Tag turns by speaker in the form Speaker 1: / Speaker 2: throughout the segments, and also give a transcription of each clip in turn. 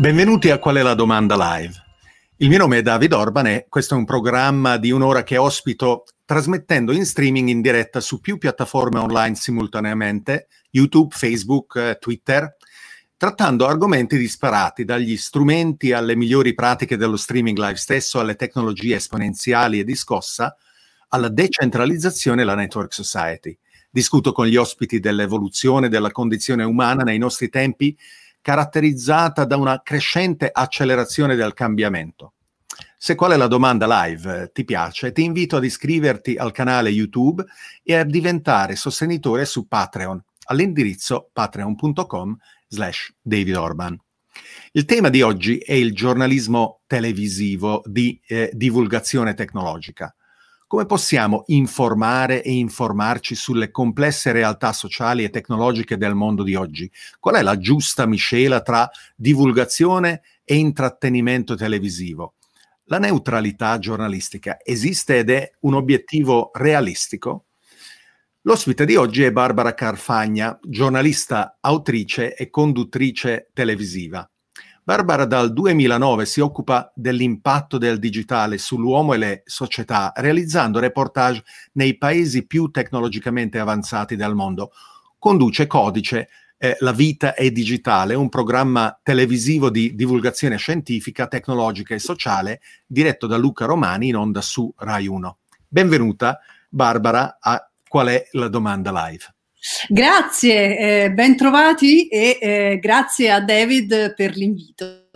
Speaker 1: Benvenuti a Qual è la domanda live. Il mio nome è David Orban e questo è un programma di un'ora che ospito trasmettendo in streaming in diretta su più piattaforme online simultaneamente, YouTube, Facebook, eh, Twitter, trattando argomenti disparati, dagli strumenti alle migliori pratiche dello streaming live stesso, alle tecnologie esponenziali e di scossa, alla decentralizzazione e alla network society. Discuto con gli ospiti dell'evoluzione della condizione umana nei nostri tempi, caratterizzata da una crescente accelerazione del cambiamento. Se qual è la domanda live ti piace, ti invito ad iscriverti al canale YouTube e a diventare sostenitore su Patreon all'indirizzo patreon.com slash David Orban. Il tema di oggi è il giornalismo televisivo di eh, divulgazione tecnologica. Come possiamo informare e informarci sulle complesse realtà sociali e tecnologiche del mondo di oggi? Qual è la giusta miscela tra divulgazione e intrattenimento televisivo? La neutralità giornalistica esiste ed è un obiettivo realistico? L'ospite di oggi è Barbara Carfagna, giornalista, autrice e conduttrice televisiva. Barbara dal 2009 si occupa dell'impatto del digitale sull'uomo e le società, realizzando reportage nei paesi più tecnologicamente avanzati del mondo. Conduce Codice, eh, La vita è digitale, un programma televisivo di divulgazione scientifica, tecnologica e sociale, diretto da Luca Romani in onda su Rai 1. Benvenuta Barbara a qual è la domanda live.
Speaker 2: Grazie, eh, ben trovati e eh, grazie a David per l'invito.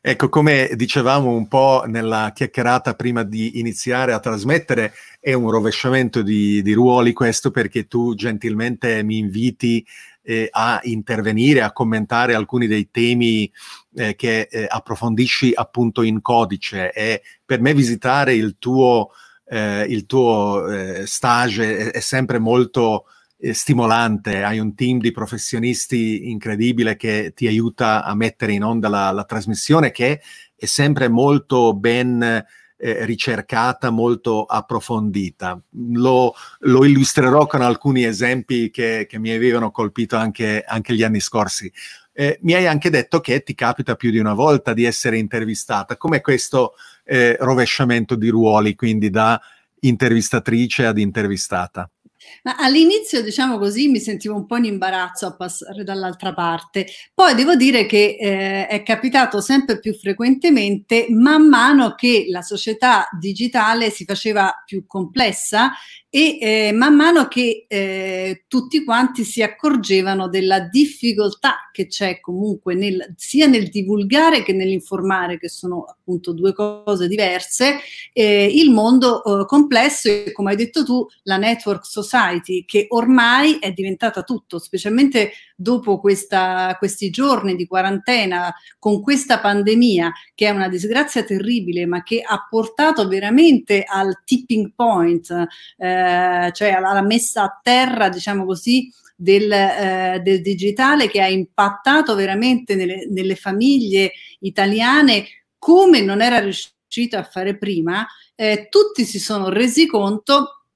Speaker 1: Ecco, come dicevamo un po' nella chiacchierata prima di iniziare a trasmettere, è un rovesciamento di, di ruoli questo perché tu gentilmente mi inviti eh, a intervenire, a commentare alcuni dei temi eh, che eh, approfondisci appunto in codice e per me visitare il tuo eh, il tuo eh, stage è, è, sempre molto eh, stimolante, hai un team di professionisti incredibile che ti aiuta a mettere in onda la, la trasmissione che è sempre molto ben eh, ricercata, molto approfondita. Lo, lo, illustrerò con alcuni esempi che, che mi avevano colpito anche, anche gli anni scorsi. Eh, mi hai anche detto che ti capita più di una volta di essere intervistata. Com'è questo eh, rovesciamento di ruoli, quindi da intervistatrice ad intervistata?
Speaker 2: Ma all'inizio, diciamo così, mi sentivo un po' in imbarazzo a passare dall'altra parte. Poi devo dire che eh, è capitato sempre più frequentemente man mano che la società digitale si faceva più complessa e eh, man mano che eh, tutti quanti si accorgevano della difficoltà che c'è comunque nel, sia nel divulgare che nell'informare, che sono appunto due cose diverse, eh, il mondo eh, complesso e come hai detto tu, la network society che ormai è diventata tutto, specialmente dopo questa, questi giorni di quarantena con questa pandemia che è una disgrazia terribile ma che ha portato veramente al tipping point, eh, cioè alla messa a terra, diciamo così, del, eh, del, digitale che ha impattato veramente nelle, nelle, famiglie italiane come non era riuscito a fare prima, eh, tutti si sono resi conto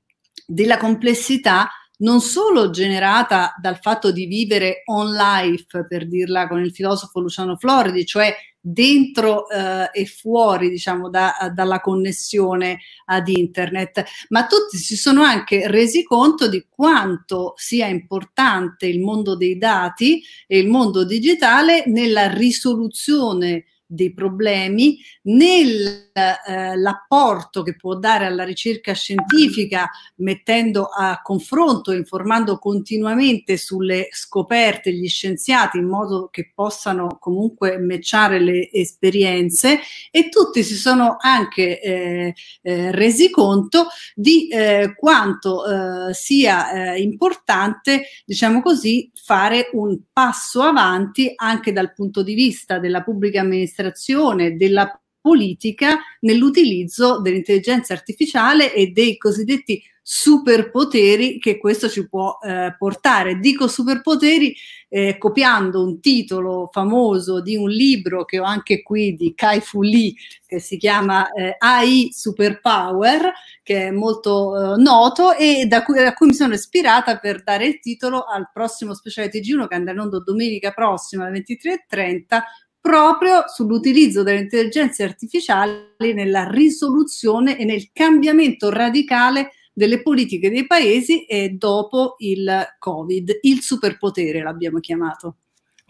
Speaker 2: della complessità non solo generata dal fatto di vivere on life, per dirla con il filosofo Luciano Floridi, cioè dentro eh, e fuori, diciamo, da, dalla connessione ad internet, ma tutti si sono anche resi conto di quanto sia importante il mondo dei dati e il mondo digitale nella risoluzione dei problemi, nell'apporto eh, che può dare alla ricerca scientifica, mettendo a confronto, informando continuamente sulle scoperte gli scienziati in modo che possano comunque matchare le esperienze e tutti si sono anche eh, eh, resi conto di eh, quanto eh, sia eh, importante, diciamo così, fare un passo avanti anche dal punto di vista della pubblica amministrazione amministrazione, della politica nell'utilizzo dell'intelligenza artificiale e dei cosiddetti superpoteri che questo ci può eh, portare. Dico superpoteri eh, copiando un titolo famoso di un libro che ho anche qui di Kai Fu Lee che si chiama eh, AI Superpower, che è molto eh, noto e da cui, da cui, mi sono ispirata per dare il titolo al prossimo speciale TG1 che andrà in onda domenica prossima alle 23.30 proprio sull'utilizzo delle intelligenze artificiali nella risoluzione e nel cambiamento radicale delle politiche dei paesi e dopo il Covid, il superpotere l'abbiamo chiamato.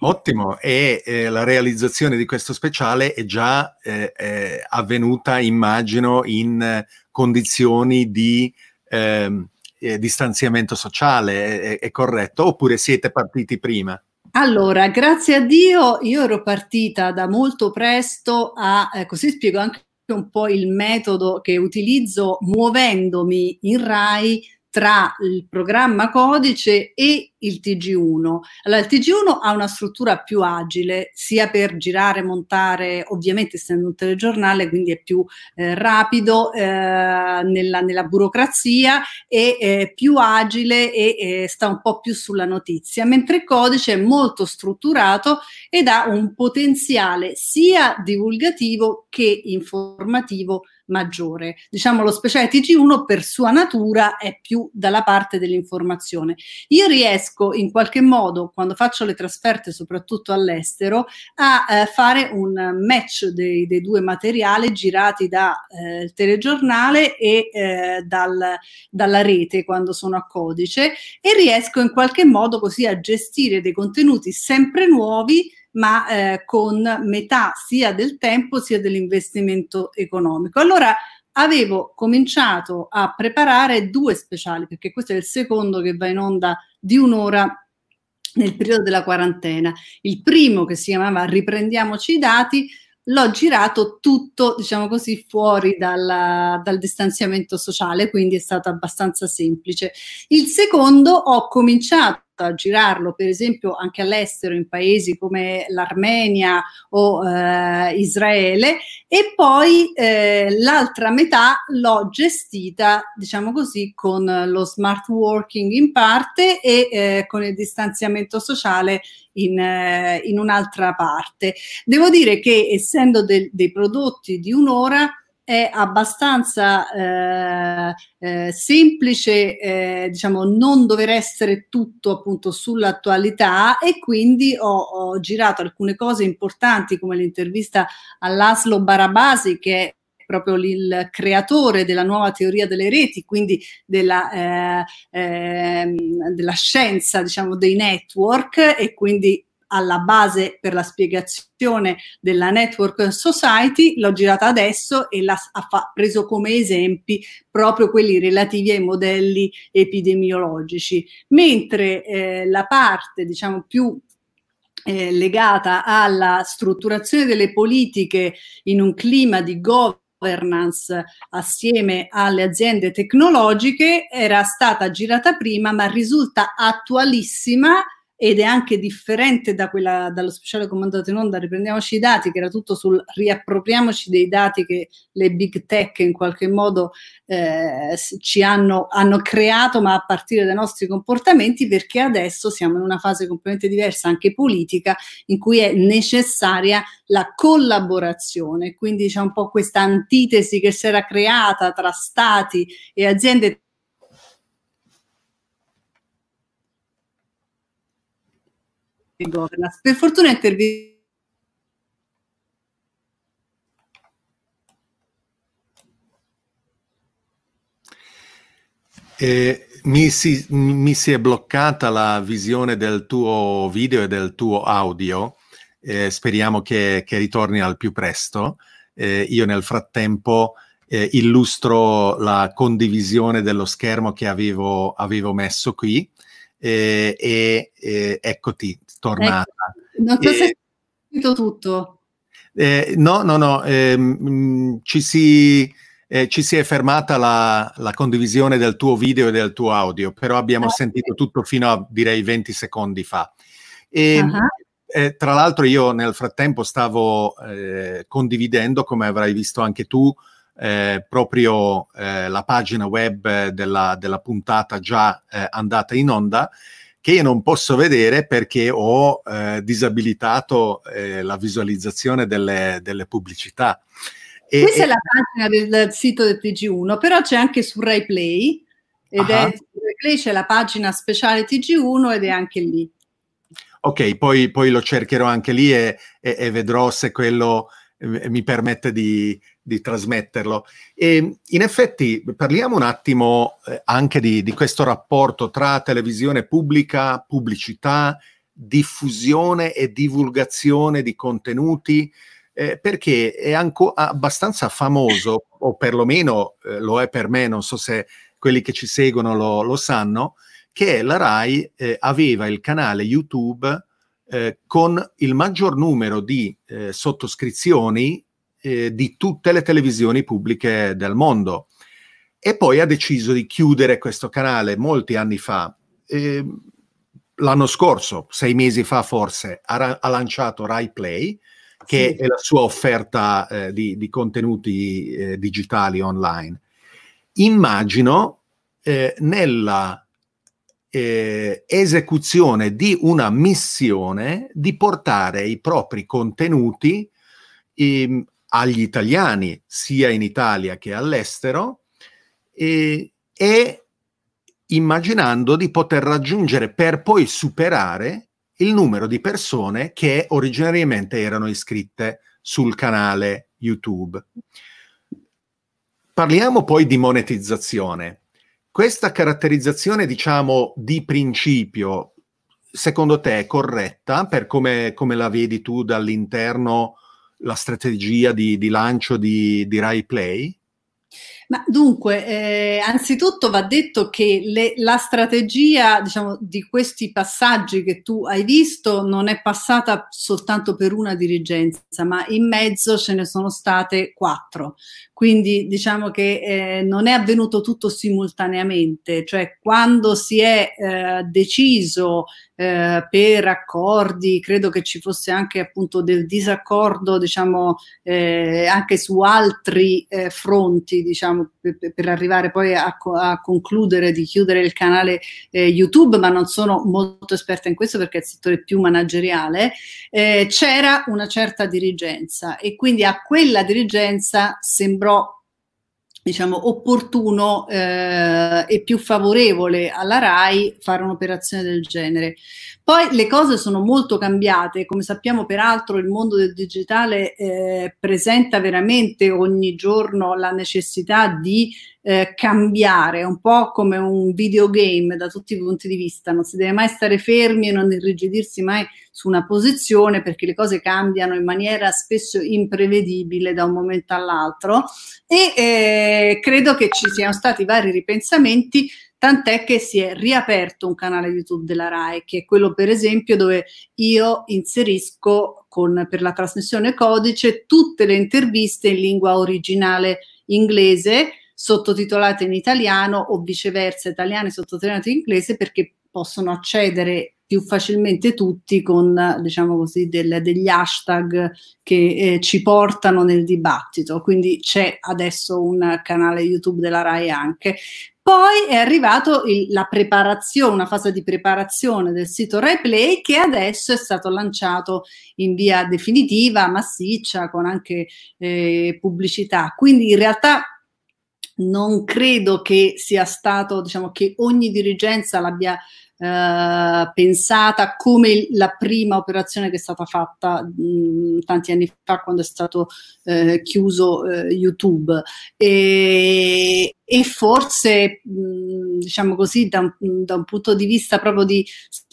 Speaker 1: Ottimo, e eh, la realizzazione di questo speciale è già eh, eh, avvenuta, immagino, in condizioni di ehm, eh, distanziamento sociale, è, è corretto? Oppure siete partiti prima?
Speaker 2: Allora, grazie a Dio, io ero partita da molto presto a, eh, così spiego anche un po' il metodo che utilizzo muovendomi in RAI tra il programma codice e il TG1. Allora, il TG1 ha una struttura più agile, sia per girare, montare, ovviamente essendo un telegiornale, quindi è più eh, rapido eh, nella, nella, burocrazia e eh, più agile e sta un po' più sulla notizia, mentre il codice è molto strutturato ed ha un potenziale sia divulgativo che informativo maggiore. Diciamo lo speciale TG1 per sua natura è più dalla parte dell'informazione. Io riesco in qualche modo, quando faccio le trasferte, soprattutto all'estero, a eh, fare un match dei, dei, due materiali girati dal eh, telegiornale e eh, dal, dalla rete quando sono a codice e riesco in qualche modo così a gestire dei contenuti sempre nuovi ma eh, con metà sia del tempo sia dell'investimento economico. Allora avevo cominciato a preparare due speciali, perché questo è il secondo che va in onda di un'ora nel periodo della quarantena. Il primo che si chiamava Riprendiamoci i dati l'ho girato tutto, diciamo così, fuori dal, dal, distanziamento sociale, quindi è stato abbastanza semplice. Il secondo ho cominciato a girarlo, per esempio, anche all'estero, in paesi come l'Armenia o eh, Israele, e poi eh, l'altra metà l'ho gestita, diciamo così, con lo smart working in parte e eh, con il distanziamento sociale in, eh, in un'altra parte. Devo dire che essendo de- dei prodotti di un'ora, è abbastanza eh, eh, semplice, eh, diciamo, non dover essere tutto appunto sull'attualità e quindi ho, ho girato alcune cose importanti come l'intervista all'Aslo Barabasi che è proprio il creatore della nuova teoria delle reti, quindi della, eh, eh, della scienza, diciamo, dei network e quindi alla base per la spiegazione della Network Society, l'ho girata adesso e l'ha ha preso come esempi proprio quelli relativi ai modelli epidemiologici, mentre eh, la parte diciamo più eh, legata alla strutturazione delle politiche in un clima di governance assieme alle aziende tecnologiche era stata girata prima ma risulta attualissima ed è anche differente da quella, dallo speciale comandato in onda, riprendiamoci i dati, che era tutto sul riappropriamoci dei dati che le big tech in qualche modo eh, ci hanno, hanno creato, ma a partire dai nostri comportamenti, perché adesso siamo in una fase completamente diversa, anche politica, in cui è necessaria la collaborazione. Quindi c'è un po' questa antitesi che si era creata tra stati e aziende governance. Per fortuna interviene
Speaker 1: Eh, mi, si, mi, si, è bloccata la visione del tuo video e del tuo audio. Eh, speriamo che, che, ritorni al più presto. Eh, io nel frattempo eh, illustro la condivisione dello schermo che avevo, avevo messo qui eh, e eccoti, tornata.
Speaker 2: Ecco, non so se hai capito tutto.
Speaker 1: Eh, no, no, no, ehm, ci, si, eh, ci, si, è fermata la, la, condivisione del tuo video e del tuo audio, però abbiamo ah, sentito tutto fino a direi 20 secondi fa. E, uh-huh. eh, tra l'altro io nel frattempo stavo eh, condividendo, come avrai visto anche tu, eh, proprio eh, la pagina web della, della puntata già eh, andata in onda, che io non posso vedere perché ho eh, disabilitato la visualizzazione delle, delle pubblicità.
Speaker 2: E, Questa e... è la pagina del, del, sito del TG1, però c'è anche su RaiPlay, ed uh-huh. è, RaiPlay c'è la pagina speciale TG1 ed è anche lì.
Speaker 1: Ok, poi, poi lo cercherò anche lì e, e vedrò se quello mi permette di, di, trasmetterlo. E in effetti parliamo un attimo eh, anche di, di, questo rapporto tra televisione pubblica, pubblicità, diffusione e divulgazione di contenuti, eh, perché è anche abbastanza famoso, o perlomeno eh, lo è per me, non so se quelli che ci seguono lo, lo sanno, che la RAI eh, aveva il canale YouTube eh, con il maggior numero di eh, sottoscrizioni eh, di tutte le televisioni pubbliche del mondo. E poi ha deciso di chiudere questo canale molti anni fa. l'anno scorso, sei mesi fa forse, ha, ha lanciato Rai Play, che sì. è la sua offerta eh, di, di, contenuti eh, digitali online. Immagino nella eh, esecuzione di una missione di portare i propri contenuti eh, agli italiani, sia in Italia che all'estero, e, e immaginando di poter raggiungere per poi superare il numero di persone che originariamente erano iscritte sul canale YouTube. Parliamo poi di monetizzazione. Questa caratterizzazione, diciamo, di principio, secondo te è corretta per come, come la vedi tu dall'interno la strategia di, di lancio di, di Rai Play?
Speaker 2: Ma dunque, eh, anzitutto va detto che le, la strategia diciamo, di questi passaggi che tu hai visto non è passata soltanto per una dirigenza, ma in mezzo ce ne sono state quattro. Quindi diciamo che eh, non è avvenuto tutto simultaneamente, cioè quando si è eh, deciso eh, per accordi, credo che ci fosse anche appunto del disaccordo, diciamo, eh, anche su altri eh, fronti, diciamo, per, per arrivare poi a, a, concludere di chiudere il canale eh, YouTube, ma non sono molto esperta in questo perché è il settore più manageriale, eh, c'era una certa dirigenza e quindi a quella dirigenza sembrò diciamo, opportuno eh, e più favorevole alla RAI fare un'operazione del genere. Poi le cose sono molto cambiate, come sappiamo peraltro il mondo del digitale eh, presenta veramente ogni giorno la necessità di eh, cambiare, un po' come un videogame da tutti i punti di vista, non si deve mai stare fermi e non irrigidirsi mai su una posizione perché le cose cambiano in maniera spesso imprevedibile da un momento all'altro. E eh, credo che ci siano stati vari ripensamenti tant'è che si è riaperto un canale YouTube della RAI, che è quello per esempio dove io inserisco con, per la trasmissione codice tutte le interviste in lingua originale inglese, sottotitolate in italiano o viceversa italiane sottotitolate in inglese perché possono accedere più facilmente tutti con, diciamo così, del, degli hashtag che eh, ci portano nel dibattito. Quindi c'è adesso un canale YouTube della RAI anche. Poi è arrivato il, la preparazione, una fase di preparazione del sito RaiPlay che adesso è stato lanciato in via definitiva, massiccia, con anche eh, pubblicità. Quindi in realtà non credo che sia stato, diciamo, che ogni dirigenza l'abbia eh, pensata come la prima operazione che è stata fatta mh, tanti anni fa quando è stato eh, chiuso eh, YouTube. E, e forse mh, diciamo così da un, da un punto di vista proprio di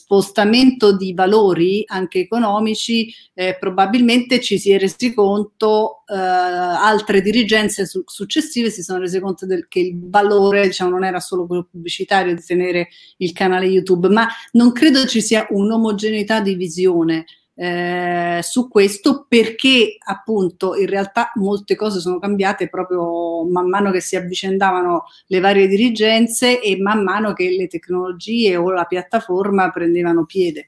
Speaker 2: spostamento di valori anche economici, eh, probabilmente ci si è resi conto, eh, altre dirigenze su- successive si sono rese conto del, che il valore diciamo, non era solo quello pubblicitario di tenere il canale YouTube, ma non credo ci sia un'omogeneità di visione eh, su questo perché appunto in realtà molte cose sono cambiate proprio man mano che si avvicendavano le varie dirigenze e man mano che le tecnologie o la piattaforma prendevano piede.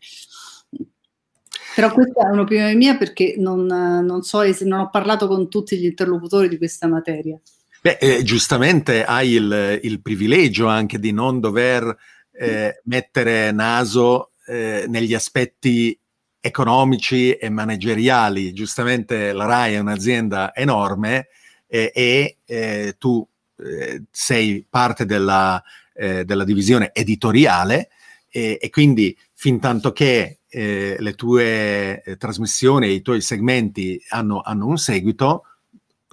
Speaker 2: Però questa è un'opinione mia perché non, non so, non ho parlato con tutti gli interlocutori di questa materia.
Speaker 1: Beh, eh, giustamente hai il, il, privilegio anche di non dover eh, mettere naso eh, negli aspetti economici e manageriali. Giustamente la RAI è un'azienda enorme eh, e eh, tu eh, sei parte della, eh, della divisione editoriale e, e, quindi fin tanto che eh, le tue eh, trasmissioni, i tuoi segmenti hanno, hanno un seguito,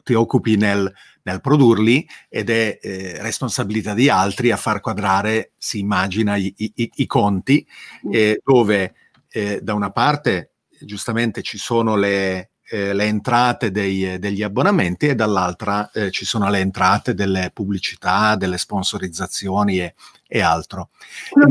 Speaker 1: ti occupi nel, nel produrli ed è eh, responsabilità di altri a far quadrare, si immagina, i, i, i conti, eh, dove eh, da una parte giustamente ci sono le, eh, le entrate dei, degli abbonamenti e dall'altra eh, ci sono le entrate delle pubblicità, delle sponsorizzazioni e, e altro.
Speaker 2: Ma...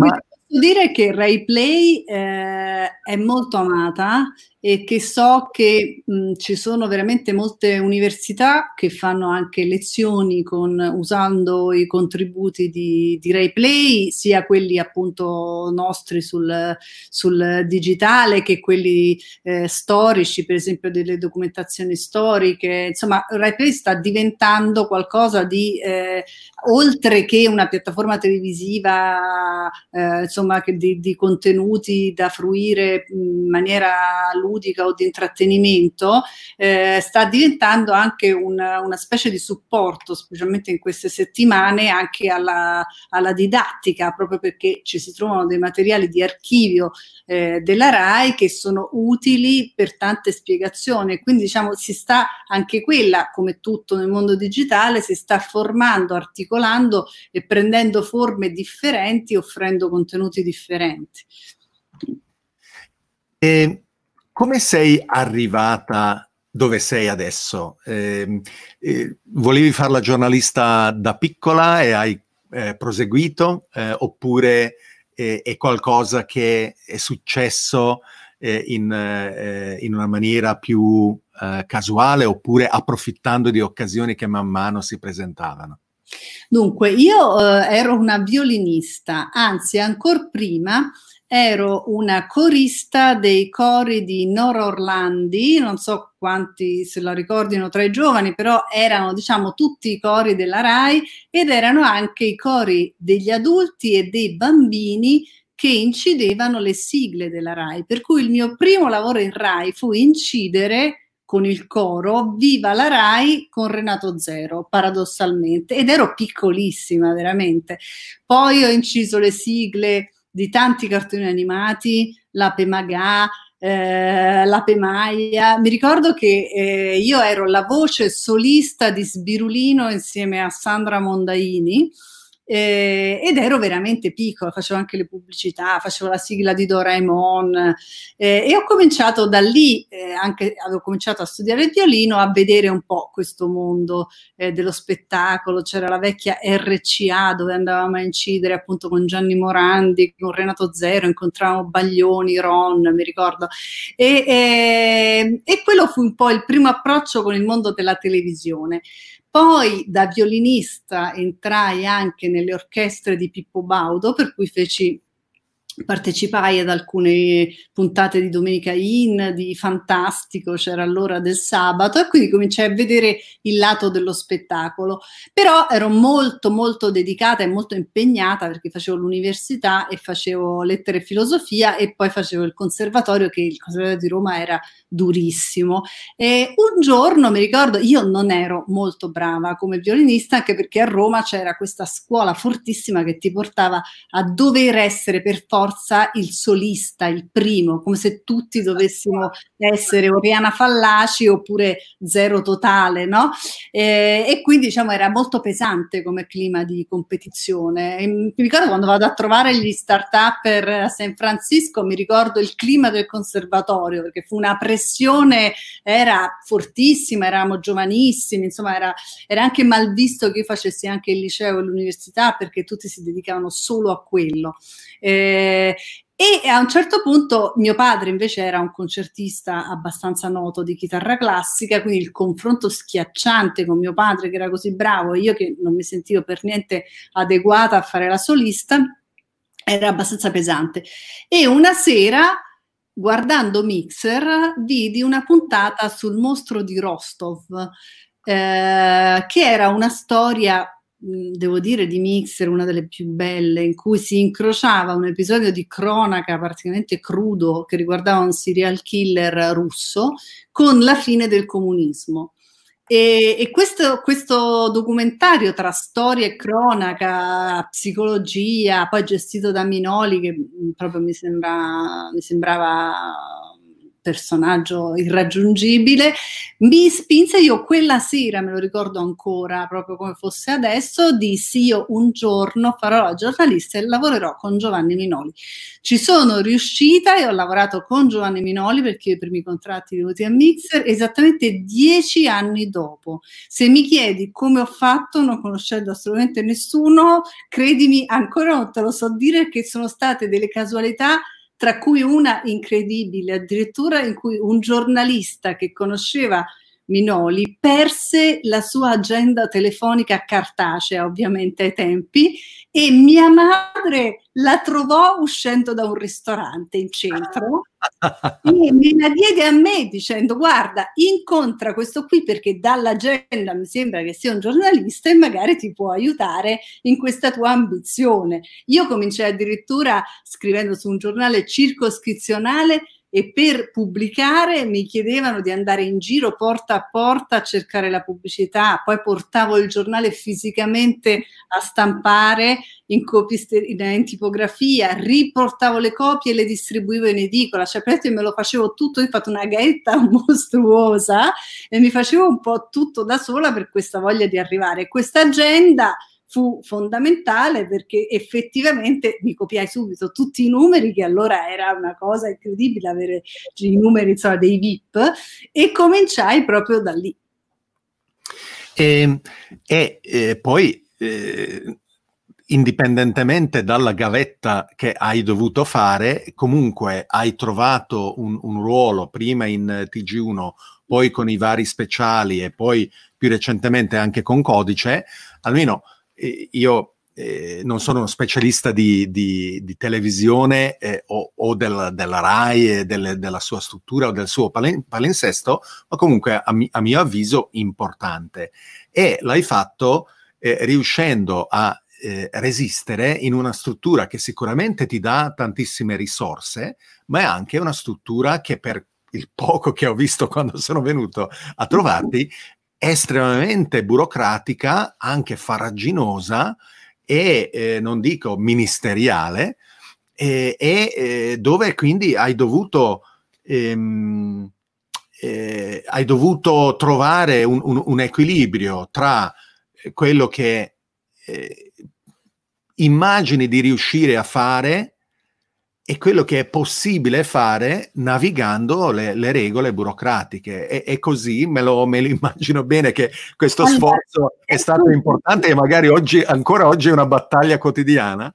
Speaker 2: Posso dire che Ray Play eh, è molto amata e che so che mh, ci sono veramente molte università che fanno anche lezioni con, usando i contributi di, di Ray Play, sia quelli appunto nostri sul, sul digitale che quelli eh, storici, per esempio delle documentazioni storiche. Insomma, Ray Play sta diventando qualcosa di eh, oltre che una piattaforma televisiva, eh, insomma, di, di, contenuti da fruire in maniera ludica o di intrattenimento, eh, sta diventando anche una, una, specie di supporto, specialmente in queste settimane, anche alla, alla, didattica, proprio perché ci si trovano dei materiali di archivio eh, della RAI che sono utili per tante spiegazioni. Quindi, diciamo, si sta anche quella, come tutto nel mondo digitale, si sta formando articolando e prendendo forme differenti, offrendo contenuti differenti.
Speaker 1: E come sei arrivata dove sei adesso? Eh, eh, volevi fare la giornalista da piccola e hai eh, proseguito eh, oppure eh, è qualcosa che è successo eh, in, in, una maniera più casuale oppure approfittando di occasioni che man mano si presentavano?
Speaker 2: Dunque, io ero una violinista, anzi, ancora prima ero una corista dei cori di Nora Orlandi, non so quanti se la ricordino tra i giovani, però erano diciamo tutti i cori della RAI ed erano anche i cori degli adulti e dei bambini che incidevano le sigle della RAI. Per cui il mio primo lavoro in RAI fu incidere con il coro Viva la Rai con Renato Zero, paradossalmente, ed ero piccolissima veramente. Poi ho inciso le sigle di tanti cartoni animati, L'Ape Magà, eh, L'Ape Maia. Mi ricordo che eh, io ero la voce solista di Sbirulino insieme a Sandra Mondaini eh, ed ero veramente piccola, facevo anche le pubblicità, facevo la sigla di Doraemon eh, e ho cominciato da lì, eh, anche avevo cominciato a studiare il violino, a vedere un po' questo mondo eh, dello spettacolo, c'era la vecchia RCA dove andavamo a incidere appunto con Gianni Morandi, con Renato Zero, incontravamo Baglioni, Ron, mi ricordo, e, e, e quello fu un po' il primo approccio con il mondo della televisione. Poi da violinista entrai anche nelle orchestre di Pippo Baudo, per cui feci partecipai ad alcune puntate di Domenica In, di Fantastico, c'era l'ora del sabato e quindi cominciai a vedere il lato dello spettacolo. Però ero molto molto dedicata e molto impegnata perché facevo l'università e facevo lettere e filosofia e poi facevo il conservatorio che il conservatorio di Roma era durissimo. E un giorno mi ricordo, io non ero molto brava come violinista anche perché a Roma c'era questa scuola fortissima che ti portava a dover essere per forza forza il solista, il primo, come se tutti dovessimo essere Oriana Fallaci oppure zero totale, no? E, e quindi diciamo era molto pesante come clima di competizione. E mi ricordo quando vado a trovare gli start-up a San Francisco, mi ricordo il clima del conservatorio, perché fu una pressione, era fortissima, eravamo giovanissimi, insomma era, era anche mal visto che io facessi anche il liceo e l'università perché tutti si dedicavano solo a quello. Eh, e a un certo punto mio padre invece era un concertista abbastanza noto di chitarra classica, quindi il confronto schiacciante con mio padre che era così bravo e io che non mi sentivo per niente adeguata a fare la solista era abbastanza pesante. E una sera guardando Mixer, vidi una puntata sul mostro di Rostov, eh, che era una storia devo dire di Mixer una delle più belle in cui si incrociava un episodio di cronaca praticamente crudo che riguardava un serial killer russo con la fine del comunismo. E, e questo, questo, documentario tra storia e cronaca, psicologia, poi gestito da Minoli, che proprio mi, sembra, mi sembrava personaggio irraggiungibile, mi spinse io quella sera, me lo ricordo ancora, proprio come fosse adesso, dissi io un giorno farò la giornalista e lavorerò con Giovanni Minoli. Ci sono riuscita e ho lavorato con Giovanni Minoli perché i primi contratti venuti a Mixer esattamente dieci anni dopo. Se mi chiedi come ho fatto, non conoscendo assolutamente nessuno, credimi, ancora non te lo so dire che sono state delle casualità tra cui una incredibile, addirittura in cui un giornalista che conosceva Minoli perse la sua agenda telefonica cartacea, ovviamente ai tempi, e mia madre la trovò uscendo da un ristorante in centro e me la diede a me dicendo guarda incontra questo qui perché dall'agenda mi sembra che sia un giornalista e magari ti può aiutare in questa tua ambizione. Io cominciai addirittura scrivendo su un giornale circoscrizionale e per pubblicare mi chiedevano di andare in giro porta a porta a cercare la pubblicità, poi portavo il giornale fisicamente a stampare in, copiste, in tipografia, riportavo le copie e le distribuivo in edicola, cioè praticamente me lo facevo tutto, io ho fatto una gaetta mostruosa e mi facevo un po' tutto da sola per questa voglia di arrivare. Questa agenda fu fondamentale perché effettivamente mi copiai subito tutti i numeri, che allora era una cosa incredibile avere i numeri insomma, dei VIP, e cominciai proprio da lì.
Speaker 1: E, ehm, e, e poi, eh, indipendentemente dalla gavetta che hai dovuto fare, comunque hai trovato un, un ruolo prima in TG1, poi con i vari speciali e poi più recentemente anche con Codice, almeno io eh, non sono uno specialista di, di, di televisione eh, o, o del, della RAI e delle, della sua struttura o del suo palen- palinsesto, ma comunque a, mi, a, mio avviso importante. E l'hai fatto eh, riuscendo a eh, resistere in una struttura che sicuramente ti dà tantissime risorse, ma è anche una struttura che per il poco che ho visto quando sono venuto a trovarti, estremamente burocratica, anche faraginosa e eh, non dico ministeriale, e, e eh, dove quindi hai dovuto, ehm, eh, hai dovuto trovare un, un, un, equilibrio tra quello che eh, immagini di riuscire a fare è quello che è possibile fare navigando le, le regole burocratiche. E, e così me lo, me lo, immagino bene che questo sforzo è stato importante e magari oggi, ancora oggi è una battaglia quotidiana.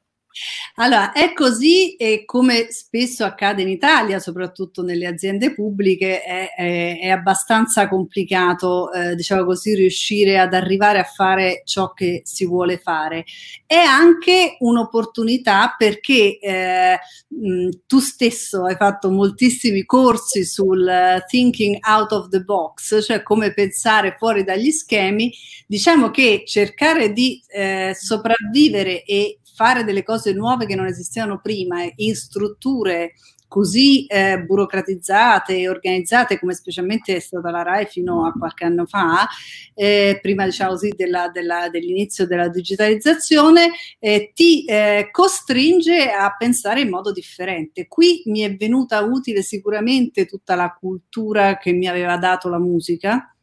Speaker 2: Allora, è così e come spesso accade in Italia, soprattutto nelle aziende pubbliche, è, è, è abbastanza complicato, eh, diciamo così, riuscire ad arrivare a fare ciò che si vuole fare. È anche un'opportunità perché eh, mh, tu stesso hai fatto moltissimi corsi sul thinking out of the box, cioè come pensare fuori dagli schemi. Diciamo che cercare di eh, sopravvivere e fare delle cose nuove che non esistevano prima in strutture così eh, burocratizzate e organizzate come specialmente è stata la RAI fino a qualche anno fa, eh, prima diciamo così della, della, dell'inizio della digitalizzazione, eh, ti eh, costringe a pensare in modo differente. Qui mi è venuta utile sicuramente tutta la cultura che mi aveva dato la musica,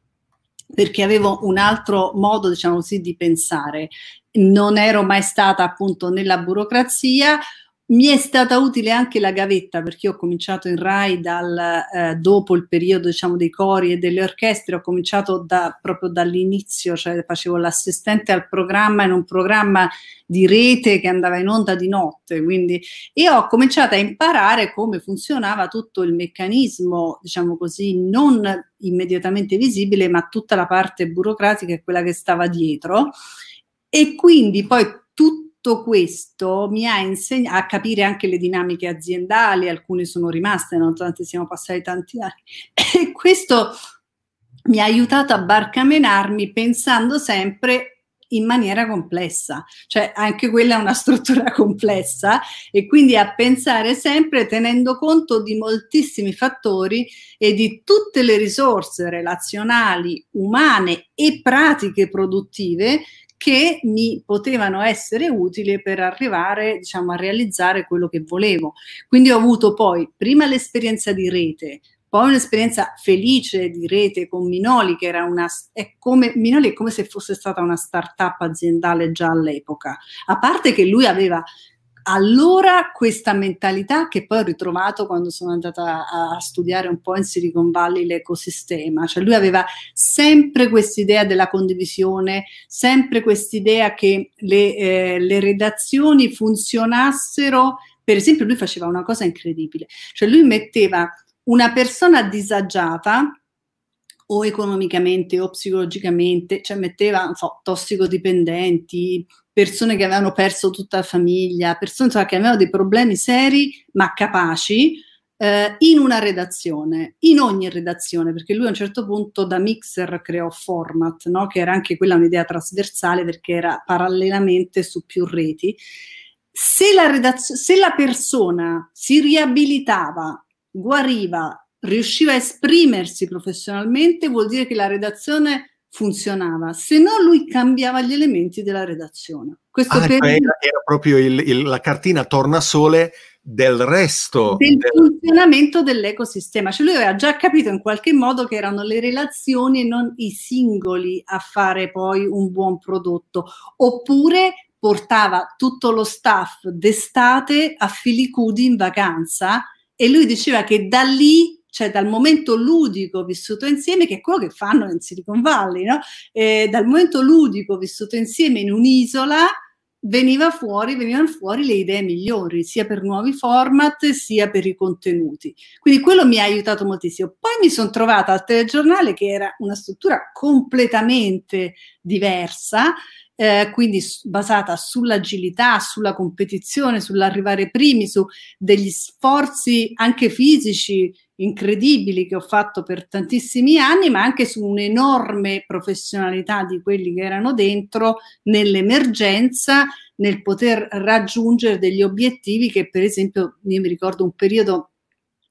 Speaker 2: perché avevo un altro modo, diciamo così, di pensare non ero mai stata appunto nella burocrazia. Mi è stata utile anche la gavetta perché ho cominciato in RAI dal, eh, dopo il periodo diciamo, dei cori e delle orchestre, ho cominciato da, proprio dall'inizio, cioè facevo l'assistente al programma in un programma di rete che andava in onda di notte, quindi, e ho cominciato a imparare come funzionava tutto il meccanismo, diciamo così, non immediatamente visibile, ma tutta la parte burocratica e quella che stava dietro e quindi poi tutto questo mi ha insegnato a capire anche le dinamiche aziendali, alcune sono rimaste, nonostante siamo passati tanti anni. E questo mi ha aiutato a barcamenarmi pensando sempre in maniera complessa, cioè anche quella è una struttura complessa e quindi a pensare sempre tenendo conto di moltissimi fattori e di tutte le risorse relazionali, umane e pratiche produttive che mi potevano essere utili per arrivare diciamo, a realizzare quello che volevo. Quindi ho avuto poi prima l'esperienza di rete, poi un'esperienza felice di rete con Minoli, che era una, è come, Minoli è come se fosse stata una start-up aziendale già all'epoca, a parte che lui aveva allora questa mentalità che poi ho ritrovato quando sono andata a, a studiare un po' in Silicon Valley l'ecosistema, cioè lui aveva sempre quest'idea della condivisione, sempre quest'idea che le, eh, le redazioni funzionassero, per esempio lui faceva una cosa incredibile, cioè lui metteva una persona disagiata o economicamente o psicologicamente, cioè metteva, so, tossicodipendenti, persone che avevano perso tutta la famiglia, persone che avevano dei problemi seri ma capaci, eh, in una redazione, in ogni redazione, perché lui a un certo punto da Mixer creò Format, no? che era anche quella un'idea trasversale perché era parallelamente su più reti. Se la, redazio- se la persona si riabilitava guariva, riusciva a esprimersi professionalmente, vuol dire che la redazione funzionava, se no lui cambiava gli elementi della redazione.
Speaker 1: Questo ah, per... era, era, proprio il, il, la cartina tornasole del resto
Speaker 2: del, del, funzionamento dell'ecosistema. Cioè lui aveva già capito in qualche modo che erano le relazioni e non i singoli a fare poi un buon prodotto. Oppure portava tutto lo staff d'estate a Filicudi in vacanza e lui diceva che da lì, cioè dal momento ludico vissuto insieme, che è quello che fanno in Silicon Valley, no? eh, dal momento ludico vissuto insieme in un'isola, veniva fuori, venivano fuori le idee migliori, sia per nuovi format sia per i contenuti. Quindi quello mi ha aiutato moltissimo. Poi mi sono trovata al telegiornale che era una struttura completamente diversa, eh, quindi basata sull'agilità, sulla competizione, sull'arrivare primi, su degli sforzi anche fisici incredibili che ho fatto per tantissimi anni, ma anche su un'enorme professionalità di quelli che erano dentro nell'emergenza, nel poter raggiungere degli obiettivi che per esempio io mi ricordo un periodo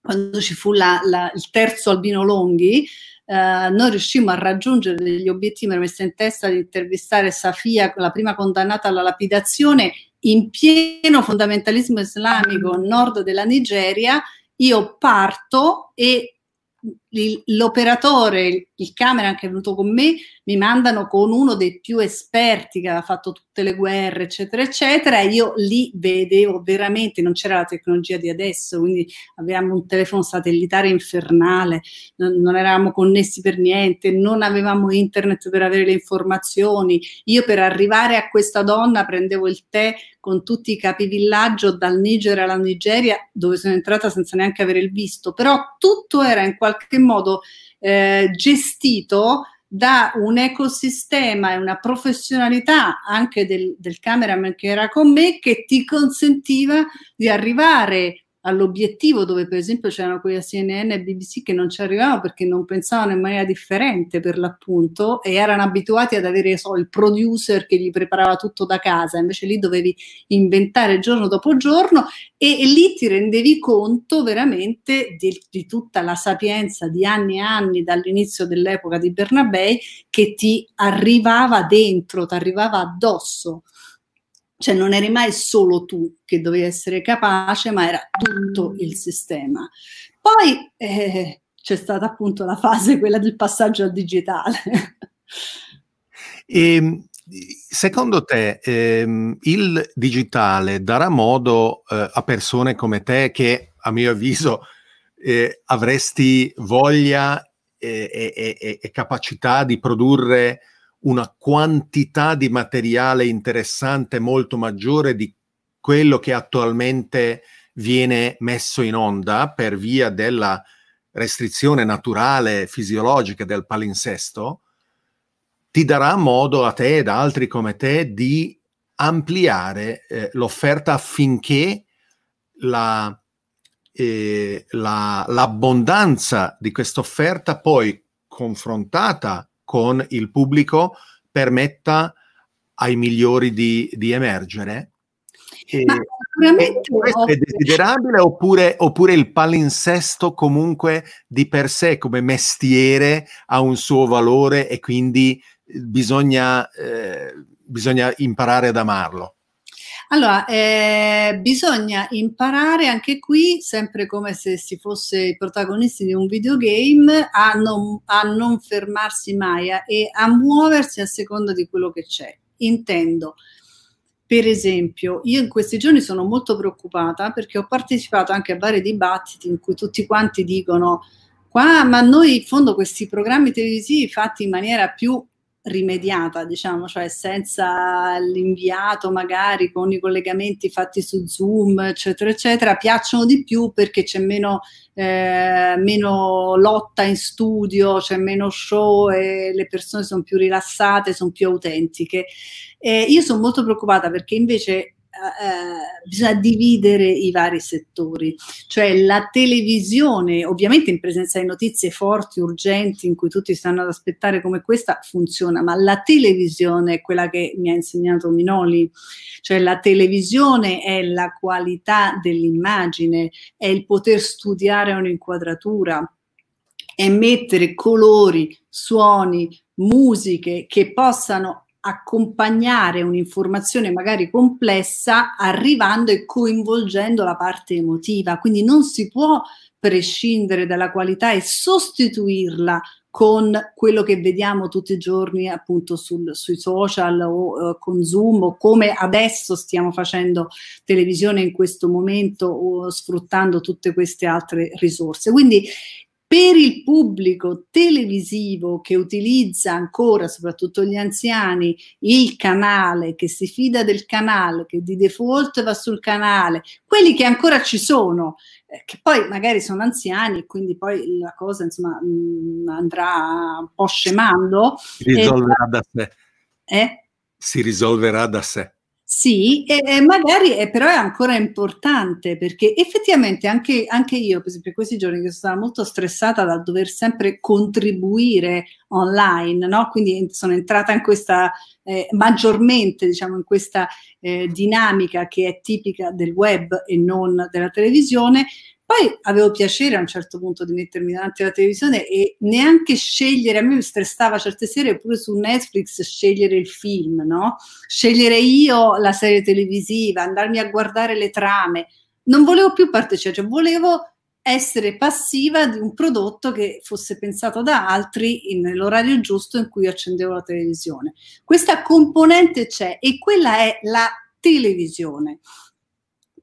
Speaker 2: quando ci fu la, la, il terzo Albino Longhi, eh, noi riuscimmo a raggiungere degli obiettivi, mi messa in testa di intervistare Safia, la prima condannata alla lapidazione, in pieno fondamentalismo islamico nord della Nigeria, io parto e l'operatore, il camera che è venuto con me, mi mandano con uno dei più esperti che aveva fatto tutte le guerre, eccetera, eccetera, e io lì vedevo veramente, non c'era la tecnologia di adesso, quindi avevamo un telefono satellitare infernale, non, non eravamo connessi per niente, non avevamo internet per avere le informazioni. Io per arrivare a questa donna prendevo il tè con tutti i capivillaggio dal Niger alla Nigeria, dove sono entrata senza neanche avere il visto, però tutto era in qualche modo eh, gestito da un ecosistema e una professionalità anche del, del cameraman che era con me che ti consentiva di arrivare all'obiettivo dove per esempio c'erano quei CNN e BBC che non ci arrivavano perché non pensavano in maniera differente per l'appunto e erano abituati ad avere so, il producer che gli preparava tutto da casa, invece lì dovevi inventare giorno dopo giorno e, e lì ti rendevi conto veramente di, di, tutta la sapienza di anni e anni dall'inizio dell'epoca di Bernabei che ti arrivava dentro, ti arrivava addosso cioè non eri mai solo tu che dovevi essere capace, ma era tutto il sistema. Poi eh, c'è stata appunto la fase, quella del passaggio al digitale.
Speaker 1: E, ehm, secondo te ehm, il digitale darà modo eh, a persone come te che a mio avviso eh, avresti voglia e, e, e capacità di produrre una quantità di materiale interessante molto maggiore di quello che attualmente viene messo in onda per via della restrizione naturale fisiologica del palinsesto, ti darà modo a te ed altri come te di ampliare eh, l'offerta affinché la, eh, la, l'abbondanza di questa offerta poi confrontata con il pubblico permetta ai migliori di, di emergere?
Speaker 2: E, sicuramente
Speaker 1: questo è desiderabile oppure, oppure, il palinsesto comunque di per sé come mestiere ha un suo valore e quindi bisogna, eh, bisogna imparare ad amarlo?
Speaker 2: Allora, eh, bisogna imparare anche qui, sempre come se si fosse i protagonisti di un videogame, a non, a non fermarsi mai a, e a muoversi a seconda di quello che c'è. Intendo, per esempio, io in questi giorni sono molto preoccupata perché ho partecipato anche a vari dibattiti in cui tutti quanti dicono qua, ma noi in fondo questi programmi televisivi fatti in maniera più rimediata, diciamo, cioè senza l'inviato magari con i collegamenti fatti su Zoom, eccetera, eccetera, piacciono di più perché c'è meno, eh, meno lotta in studio, c'è meno show e le persone sono più rilassate, sono più autentiche. Eh, io sono molto preoccupata perché invece eh, bisogna dividere i vari settori, cioè la televisione, ovviamente in presenza di notizie forti, urgenti, in cui tutti stanno ad aspettare come questa, funziona, ma la televisione è quella che mi ha insegnato Minoli, cioè la televisione è la qualità dell'immagine, è il poter studiare un'inquadratura, è mettere colori, suoni, musiche che possano accompagnare un'informazione magari complessa arrivando e coinvolgendo la parte emotiva. Quindi non si può prescindere dalla qualità e sostituirla con quello che vediamo tutti i giorni appunto sul, sui social o uh, con Zoom o come adesso stiamo facendo televisione in questo momento o sfruttando tutte queste altre risorse. Quindi per il pubblico televisivo che utilizza ancora, soprattutto gli anziani, il canale, che si fida del canale, che di default va sul canale, quelli che ancora ci sono, eh, che poi magari sono anziani, quindi poi la cosa insomma mh, mm, andrà un po' scemando.
Speaker 1: Si risolverà e, da sé.
Speaker 2: Eh?
Speaker 1: Si risolverà da sé.
Speaker 2: Sì, e, magari è, però è ancora importante perché effettivamente anche, anche, io, per esempio, questi giorni che sono stata molto stressata dal dover sempre contribuire online, no? quindi sono entrata in questa eh, maggiormente, diciamo, in questa eh, dinamica che è tipica del web e non della televisione, poi avevo piacere a un certo punto di mettermi davanti alla televisione e neanche scegliere, a me mi stressava certe serie pure su Netflix scegliere il film, no? Scegliere io la serie televisiva, andarmi a guardare le trame. Non volevo più partecipare, cioè volevo essere passiva di un prodotto che fosse pensato da altri nell'orario giusto in cui accendevo la televisione. Questa componente c'è e quella è la televisione.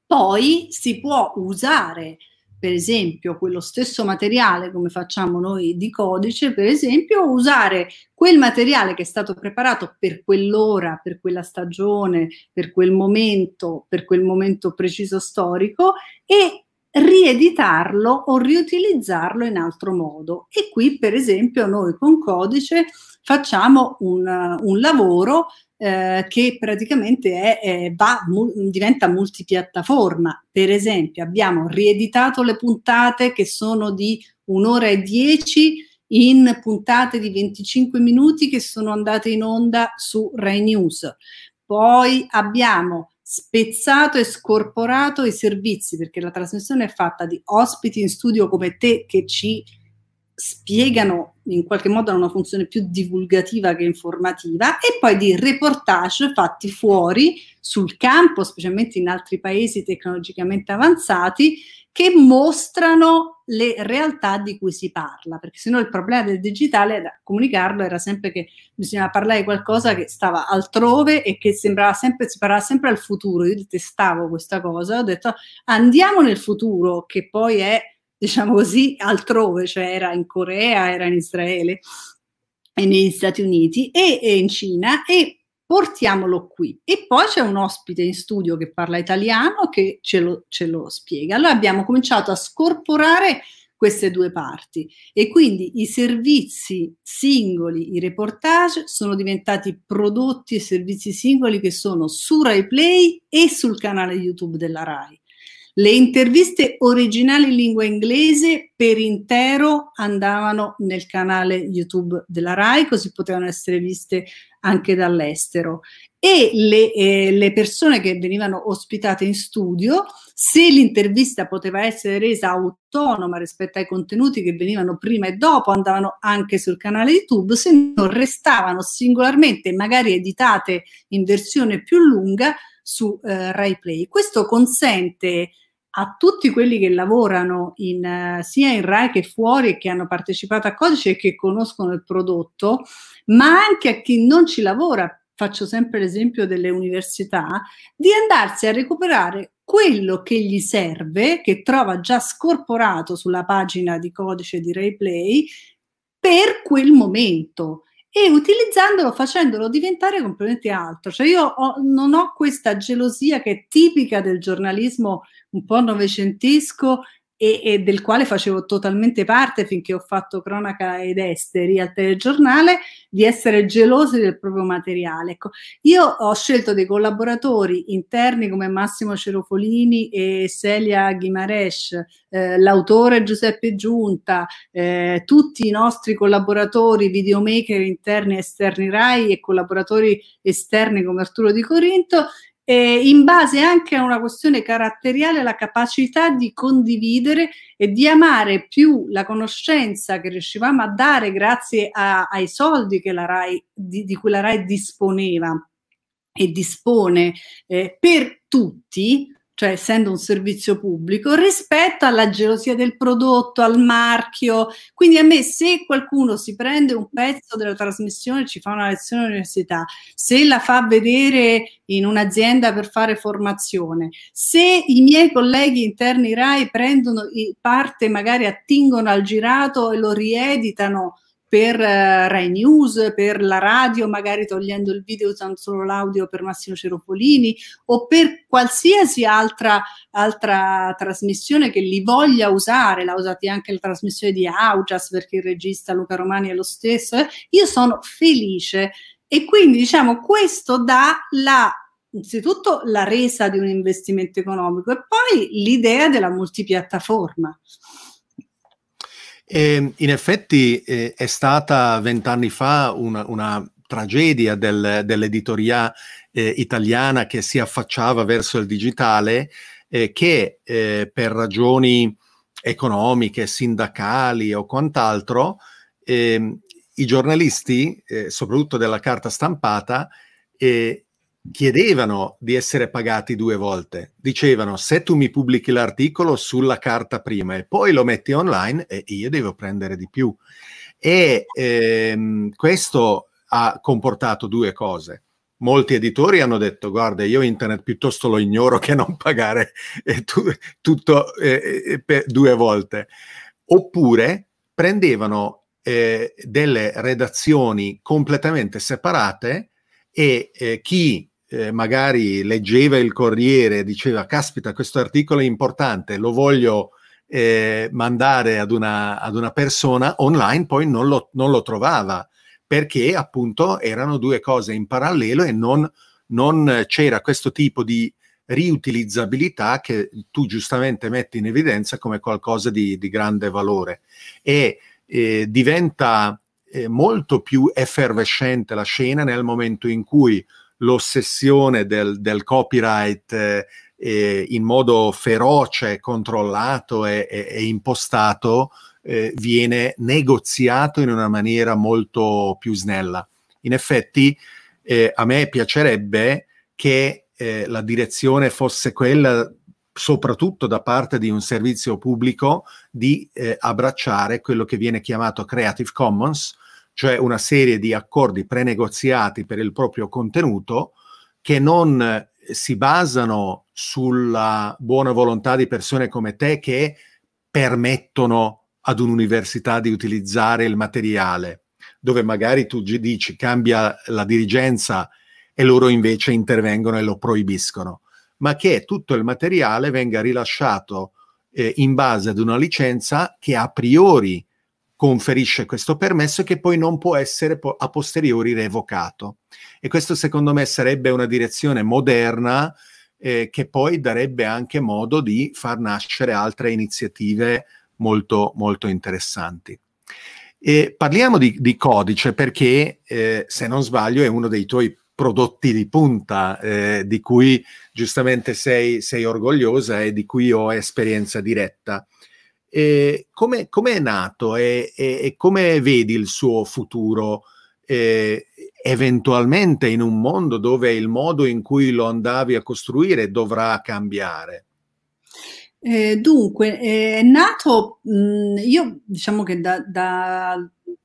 Speaker 2: Poi si può usare per esempio quello stesso materiale come facciamo noi di codice, per esempio usare quel materiale che è stato preparato per quell'ora, per quella stagione, per quel momento, per quel momento preciso storico e rieditarlo o riutilizzarlo in altro modo. E qui, per esempio, noi con codice facciamo un, un lavoro eh, che praticamente è, è, va, mu- diventa multipiattaforma. Per esempio, abbiamo rieditato le puntate che sono di un'ora e dieci in puntate di 25 minuti che sono andate in onda su Rai News. Poi abbiamo spezzato e scorporato i servizi perché la trasmissione è fatta di ospiti in studio come te che ci spiegano in qualche modo una funzione più divulgativa che informativa e poi di reportage fatti fuori sul campo, specialmente in altri paesi tecnologicamente avanzati, che mostrano le realtà di cui si parla, perché se no il problema del digitale da comunicarlo era sempre che bisognava parlare di qualcosa che stava altrove e che sembrava sempre, si parlava sempre al futuro. Io detestavo questa cosa, ho detto andiamo nel futuro, che poi è diciamo così, altrove, cioè era in Corea, era in Israele e negli Stati Uniti e, e in Cina e portiamolo qui. E poi c'è un ospite in studio che parla italiano che ce lo, ce lo spiega. Allora abbiamo cominciato a scorporare queste due parti e quindi i servizi singoli, i reportage sono diventati prodotti e servizi singoli che sono su Rai Play e sul canale YouTube della Rai. Le interviste originali in lingua inglese per intero andavano nel canale YouTube della RAI, così potevano essere viste anche dall'estero. E le, eh, le persone che venivano ospitate in studio, se l'intervista poteva essere resa autonoma rispetto ai contenuti che venivano prima e dopo, andavano anche sul canale YouTube, se non restavano singolarmente, magari editate in versione più lunga, su eh, Rai Play. Questo consente a tutti quelli che lavorano in, uh, sia in RAI che fuori e che hanno partecipato a Codice e che conoscono il prodotto, ma anche a chi non ci lavora, faccio sempre l'esempio delle università, di andarsi a recuperare quello che gli serve, che trova già scorporato sulla pagina di codice di RaiPlay per quel momento e utilizzandolo, facendolo diventare completamente altro. Cioè io ho, non ho questa gelosia che è tipica del giornalismo un po' novecentesco e, e, del quale facevo totalmente parte finché ho fatto cronaca ed esteri al telegiornale, di essere gelosi del proprio materiale. Ecco, io ho scelto dei collaboratori interni come Massimo Cerofolini e Celia Ghimaresh, eh, l'autore Giuseppe Giunta, eh, tutti i nostri collaboratori, videomaker interni e esterni RAI e collaboratori esterni come Arturo Di Corinto eh, in base anche a una questione caratteriale, la capacità di condividere e di amare più la conoscenza che riuscivamo a dare grazie a, ai soldi RAI, di, di, cui la RAI disponeva e dispone eh, per tutti, cioè essendo un servizio pubblico, rispetto alla gelosia del prodotto, al marchio. Quindi a me se qualcuno si prende un pezzo della trasmissione, ci fa una lezione all'università, se la fa vedere in un'azienda per fare formazione, se i miei colleghi interni RAI prendono parte, magari attingono al girato e lo rieditano per uh, Rai News, per la radio, magari togliendo il video usando solo l'audio per Massimo Ceropolini o per qualsiasi altra, altra trasmissione che li voglia usare, l'ha usati anche la trasmissione di Augias perché il regista Luca Romani è lo stesso, eh? io sono felice e quindi diciamo questo dà la innanzitutto la resa di un investimento economico e poi l'idea della multipiattaforma.
Speaker 1: E in effetti eh, è stata vent'anni fa una, una tragedia del, dell'editoria eh, italiana che si affacciava verso il digitale, eh, che eh, per ragioni economiche, sindacali o quant'altro, ehm, i giornalisti, eh, soprattutto della carta stampata, eh, chiedevano di essere pagati due volte. Dicevano, se tu mi pubblichi l'articolo sulla carta prima e poi lo metti online, eh, io devo prendere di più. E ehm, questo ha comportato due cose. Molti editori hanno detto, guarda, io internet piuttosto lo ignoro che non pagare eh, tu, tutto eh, due volte. Oppure prendevano eh, delle redazioni completamente separate e eh, chi eh, magari leggeva il Corriere e diceva, caspita, questo articolo è importante, lo voglio eh, mandare ad una, ad una, persona online, poi non lo, non lo, trovava, perché appunto erano due cose in parallelo e non, non c'era questo tipo di riutilizzabilità che tu giustamente metti in evidenza come qualcosa di, di grande valore. E eh, diventa eh, molto più effervescente la scena nel momento in cui l'ossessione del, del copyright eh, in modo feroce, controllato e, e, e impostato eh, viene negoziato in una maniera molto più snella. In effetti eh, a me piacerebbe che eh, la direzione fosse quella soprattutto da parte di un servizio pubblico di eh, abbracciare quello che viene chiamato Creative Commons, cioè una serie di accordi prenegoziati per il proprio contenuto che non eh, si basano sulla buona volontà di persone come te che permettono ad un'università di utilizzare il materiale, dove magari tu dici cambia la dirigenza e loro invece intervengono e lo proibiscono, ma che tutto il materiale venga rilasciato eh, in base ad una licenza che a priori conferisce questo permesso e che poi non può essere a posteriori revocato. E questo secondo me sarebbe una direzione moderna eh, che poi darebbe anche modo di far nascere altre iniziative molto, molto interessanti. E parliamo di, di codice perché, eh, se non sbaglio, è uno dei tuoi prodotti di punta eh, di cui giustamente sei, sei, orgogliosa e di cui ho esperienza diretta. E come, è nato e, e, e, come vedi il suo futuro eh, eventualmente in un mondo dove il modo in cui lo andavi a costruire dovrà cambiare?
Speaker 2: Eh, dunque, è nato, mh, io diciamo che da, da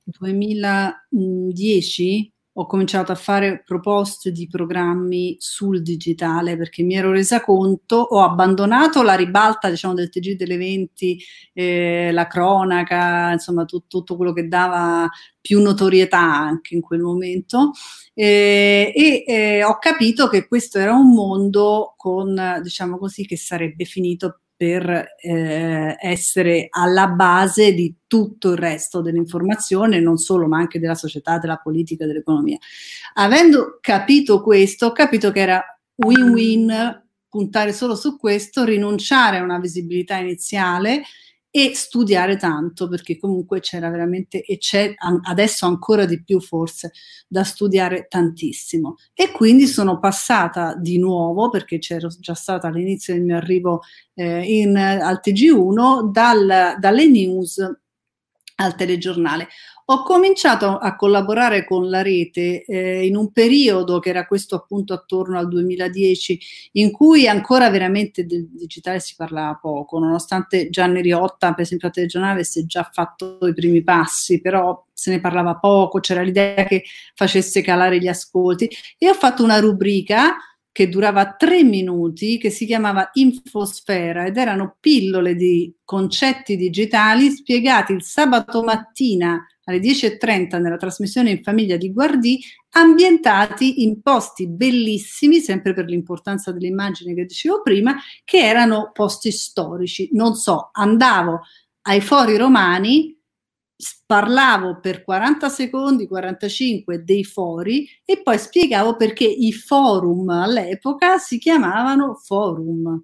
Speaker 2: 2010 ho cominciato a fare proposte di programmi sul digitale perché mi ero resa conto, ho abbandonato la ribalta diciamo, del TG delle 20, eh, la cronaca, insomma tu, tutto quello che dava più notorietà anche in quel momento eh, e eh, ho capito che questo era un mondo con, diciamo così, che sarebbe finito per eh, essere alla base di tutto il resto dell'informazione, non solo, ma anche della società, della politica, dell'economia. Avendo capito questo, ho capito che era win-win puntare solo su questo, rinunciare a una visibilità iniziale e studiare tanto perché comunque c'era veramente e c'è adesso ancora di più forse da studiare tantissimo e quindi sono passata di nuovo perché c'ero già stata all'inizio del mio arrivo eh, in, al TG1 dal, dalle news al telegiornale. Ho cominciato a collaborare con la rete eh, in un periodo che era questo appunto attorno al 2010, in cui ancora veramente del digitale si parlava poco, nonostante Gianni Riotta, per esempio a telegiornale, avesse già fatto i primi passi, però se ne parlava poco, c'era l'idea che facesse calare gli ascolti. E ho fatto una rubrica che durava tre minuti, che si chiamava Infosfera ed erano pillole di concetti digitali spiegati il sabato mattina alle 10.30 nella trasmissione in famiglia di Guardì, ambientati in posti bellissimi, sempre per l'importanza delle immagini che dicevo prima, che erano posti storici. Non so, andavo ai fori romani, parlavo per 40 secondi, 45 dei fori e poi spiegavo perché i forum all'epoca si chiamavano forum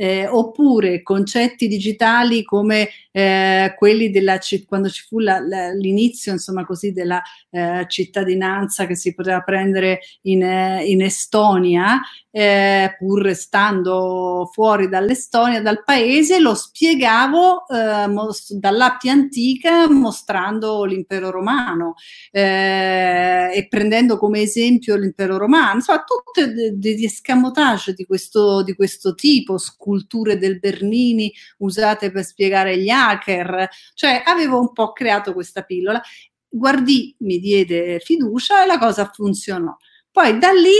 Speaker 2: eh, oppure concetti digitali come eh, quelli della quando ci fu la, la, l'inizio insomma così della eh, cittadinanza che si poteva prendere in, eh, in Estonia eh, pur restando fuori dall'Estonia dal paese lo spiegavo eh, mos- dall'Appia antica mostrando l'impero romano e prendendo come esempio l'impero romano. Insomma tutti degli escamotage di questo, di questo tipo scu- culture del Bernini usate per spiegare gli hacker, cioè avevo un po' creato questa pillola. Guardì mi diede fiducia e la cosa funzionò. Poi da lì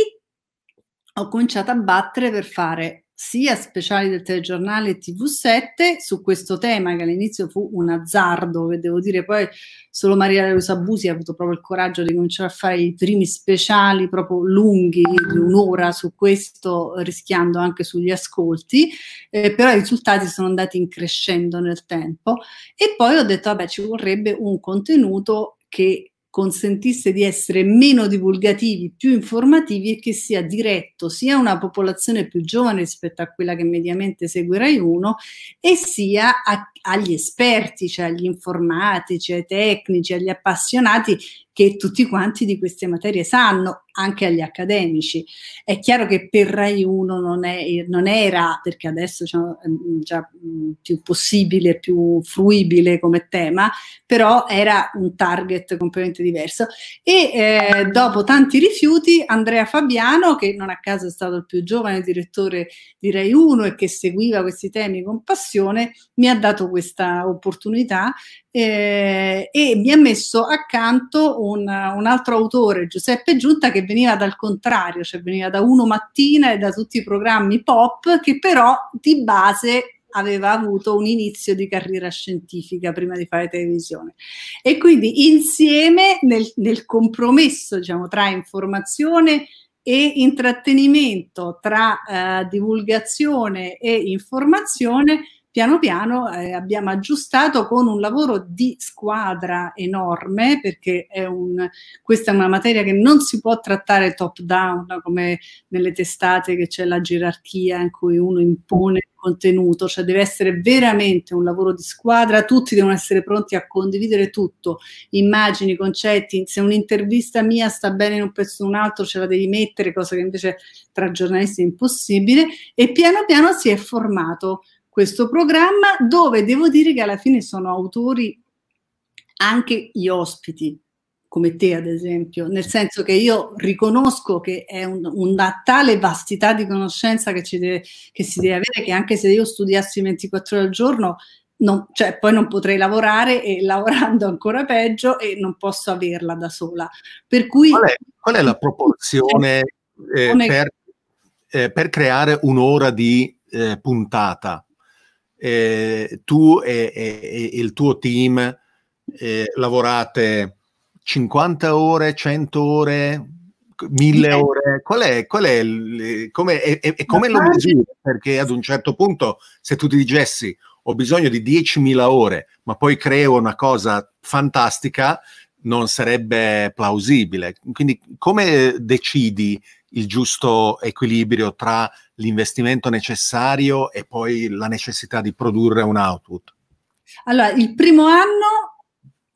Speaker 2: ho cominciato a battere per fare sia speciali del telegiornale TV7 su questo tema che all'inizio fu un azzardo, che devo dire poi solo Maria Rosa Busi ha avuto proprio il coraggio di cominciare a fare i primi speciali proprio lunghi di un'ora su questo, rischiando anche sugli ascolti, eh, però i risultati sono andati increscendo nel tempo. E poi ho detto vabbè ci vorrebbe un contenuto che consentisse di essere meno divulgativi, più informativi e che sia diretto sia a una popolazione più giovane rispetto a quella che mediamente segue Rai 1 e sia a, agli esperti, cioè agli informatici, ai tecnici, agli appassionati che tutti quanti di queste materie sanno, anche agli accademici. È chiaro che per Rai 1 non, è, non era, perché adesso è già più possibile, più fruibile come tema, però era un target completamente diverso. E eh, dopo tanti rifiuti, Andrea Fabiano, che non a caso è stato il più giovane direttore di Rai 1 e che seguiva questi temi con passione, mi ha dato questa opportunità eh, e mi ha messo accanto un, un, altro autore, Giuseppe Giunta, che veniva dal contrario, cioè veniva da Uno Mattina e da tutti i programmi pop, che però di base aveva avuto un inizio di carriera scientifica prima di fare televisione. E quindi insieme nel, nel compromesso diciamo, tra informazione e intrattenimento, tra eh, divulgazione e informazione, piano piano eh, abbiamo aggiustato con un lavoro di squadra enorme, perché è un, questa è una materia che non si può trattare top down come nelle testate che c'è la gerarchia in cui uno impone il contenuto, cioè deve essere veramente un lavoro di squadra, tutti devono essere pronti a condividere tutto, immagini, concetti, se un'intervista mia sta bene in un pezzo o un altro ce la devi mettere, cosa che invece tra giornalisti è impossibile e piano piano si è formato questo programma dove devo dire che alla fine sono autori anche gli ospiti, come te ad esempio, nel senso che io riconosco che è un, una tale vastità di conoscenza che, deve, che, si deve avere che anche se io studiassi 24 ore al giorno, non, cioè, poi non potrei lavorare e lavorando ancora peggio e non posso averla da sola. Per cui,
Speaker 1: qual, è, qual è la proporzione eh, per, eh, per, creare un'ora di eh, puntata? Eh, tu e, e, e, il tuo team eh, lavorate 50 ore, 100 ore, 1000 ore? Qual è, qual è il, come, e, e come lo misuri? Perché ad un certo punto, se tu ti dicessi ho bisogno di 10.000 ore, ma poi creo una cosa fantastica, non sarebbe plausibile. Quindi come decidi il giusto equilibrio tra l'investimento necessario e poi la necessità di produrre un output?
Speaker 2: Allora, il primo anno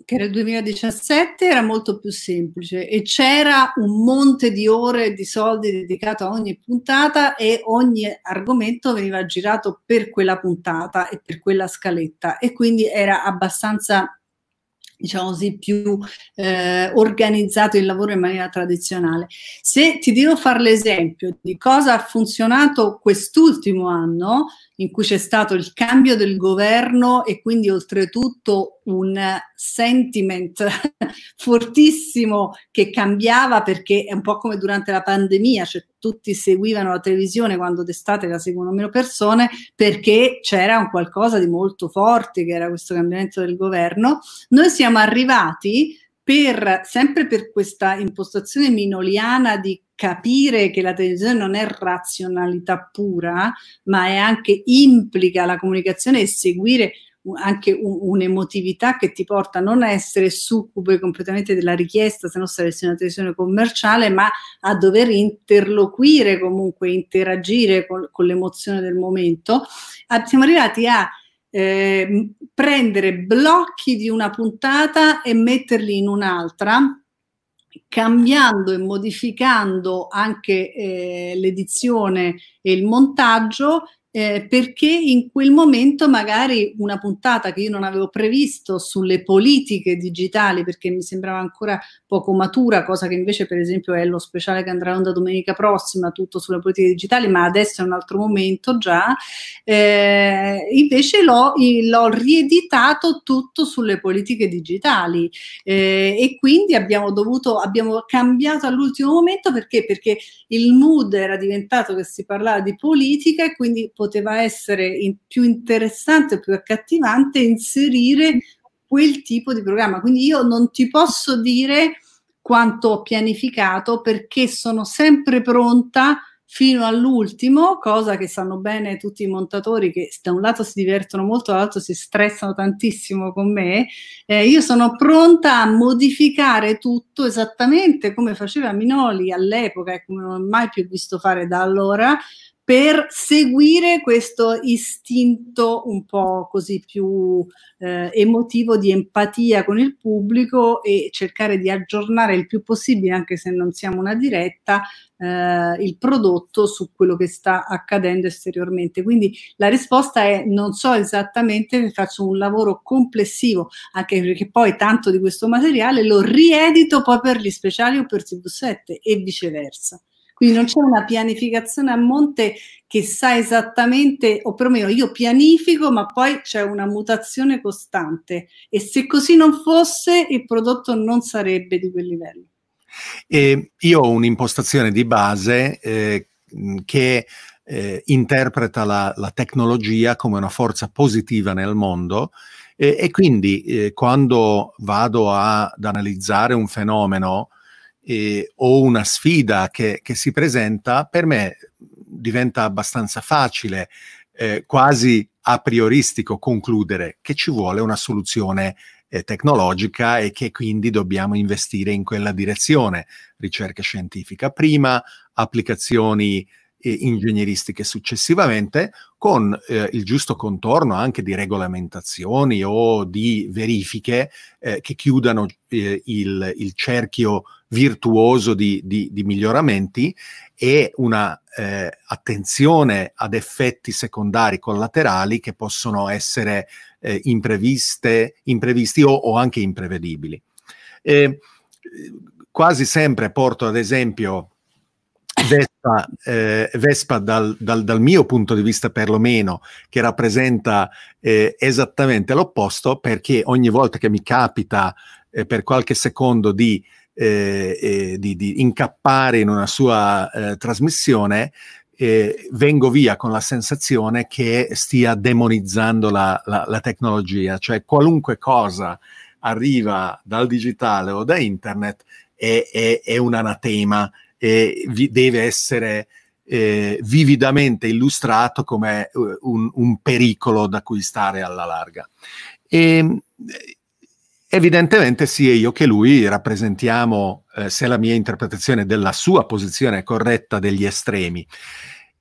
Speaker 2: che era il 2017, era molto più semplice e c'era un monte di ore di soldi dedicato a ogni puntata e ogni argomento veniva girato per quella puntata e per quella scaletta e quindi era abbastanza diciamo così, più eh, organizzato il lavoro in maniera tradizionale. Se ti devo fare l'esempio di cosa ha funzionato quest'ultimo anno, in cui c'è stato il cambio del governo e quindi oltretutto un sentiment fortissimo che cambiava perché è un po' come durante la pandemia, cioè tutti seguivano la televisione quando d'estate la seguono meno persone perché c'era un qualcosa di molto forte che era questo cambiamento del governo. Noi siamo arrivati per, sempre per questa impostazione minoliana di capire che la televisione non è razionalità pura, ma è anche implica la comunicazione e seguire anche un, un'emotività che ti porta a non essere succube completamente della richiesta, se no saresti una televisione commerciale, ma a dover interloquire comunque, interagire con, con l'emozione del momento. Ah, siamo arrivati a eh, prendere blocchi di una puntata e metterli in un'altra, cambiando e modificando anche eh, l'edizione e il montaggio eh, perché in quel momento magari una puntata che io non avevo previsto sulle politiche digitali perché mi sembrava ancora poco matura, cosa che invece per esempio è lo speciale che andrà onda domenica prossima, tutto sulle politiche digitali, ma adesso è un altro momento già, eh, invece l'ho, l'ho, rieditato tutto sulle politiche digitali eh, e quindi abbiamo dovuto, abbiamo cambiato all'ultimo momento perché? Perché il mood era diventato che si parlava di politica e quindi poteva essere in, più interessante, più accattivante inserire quel tipo di programma. Quindi io non ti posso dire quanto ho pianificato perché sono sempre pronta fino all'ultimo, cosa che sanno bene tutti i montatori che da un lato si divertono molto, dall'altro si stressano tantissimo con me. Eh, io sono pronta a modificare tutto esattamente come faceva Minoli all'epoca e come non ho mai più visto fare da allora, per seguire questo istinto un po' così più eh, emotivo di empatia con il pubblico e cercare di aggiornare il più possibile, anche se non siamo una diretta, eh, il prodotto su quello che sta accadendo esteriormente. Quindi la risposta è non so esattamente, faccio un lavoro complessivo, anche perché poi tanto di questo materiale lo riedito poi per gli speciali o per TV7 e viceversa. Quindi non c'è una pianificazione a monte che sa esattamente, o perlomeno io pianifico, ma poi c'è una mutazione costante. E se così non fosse, il prodotto non sarebbe di quel livello.
Speaker 1: E io ho un'impostazione di base eh, che eh, interpreta la, la, tecnologia come una forza positiva nel mondo eh, e quindi eh, quando vado a, ad analizzare un fenomeno eh, o una sfida che, che, si presenta, per me diventa abbastanza facile eh, quasi a prioristico concludere che ci vuole una soluzione eh, tecnologica e che quindi dobbiamo investire in quella direzione. Ricerca scientifica prima, applicazioni eh, ingegneristiche successivamente, con eh, il giusto contorno anche di regolamentazioni o di verifiche eh, che chiudano eh, il, il, cerchio virtuoso di, di, di miglioramenti e una eh, attenzione ad effetti secondari collaterali che possono essere eh, impreviste, imprevisti o, o, anche imprevedibili. E, quasi sempre porto ad esempio Vespa, eh, Vespa dal, dal, dal, mio punto di vista perlomeno, che rappresenta eh, esattamente l'opposto, perché ogni volta che mi capita eh, per qualche secondo di eh, eh, di, di, incappare in una sua eh, trasmissione, eh, vengo via con la sensazione che stia demonizzando la, la, la, tecnologia, cioè qualunque cosa arriva dal digitale o da internet è, è, è un anatema e deve essere eh, vividamente illustrato come un, un, pericolo da cui stare alla larga. E, Evidentemente sia io che lui rappresentiamo, eh, se la mia interpretazione della sua posizione è corretta, degli estremi.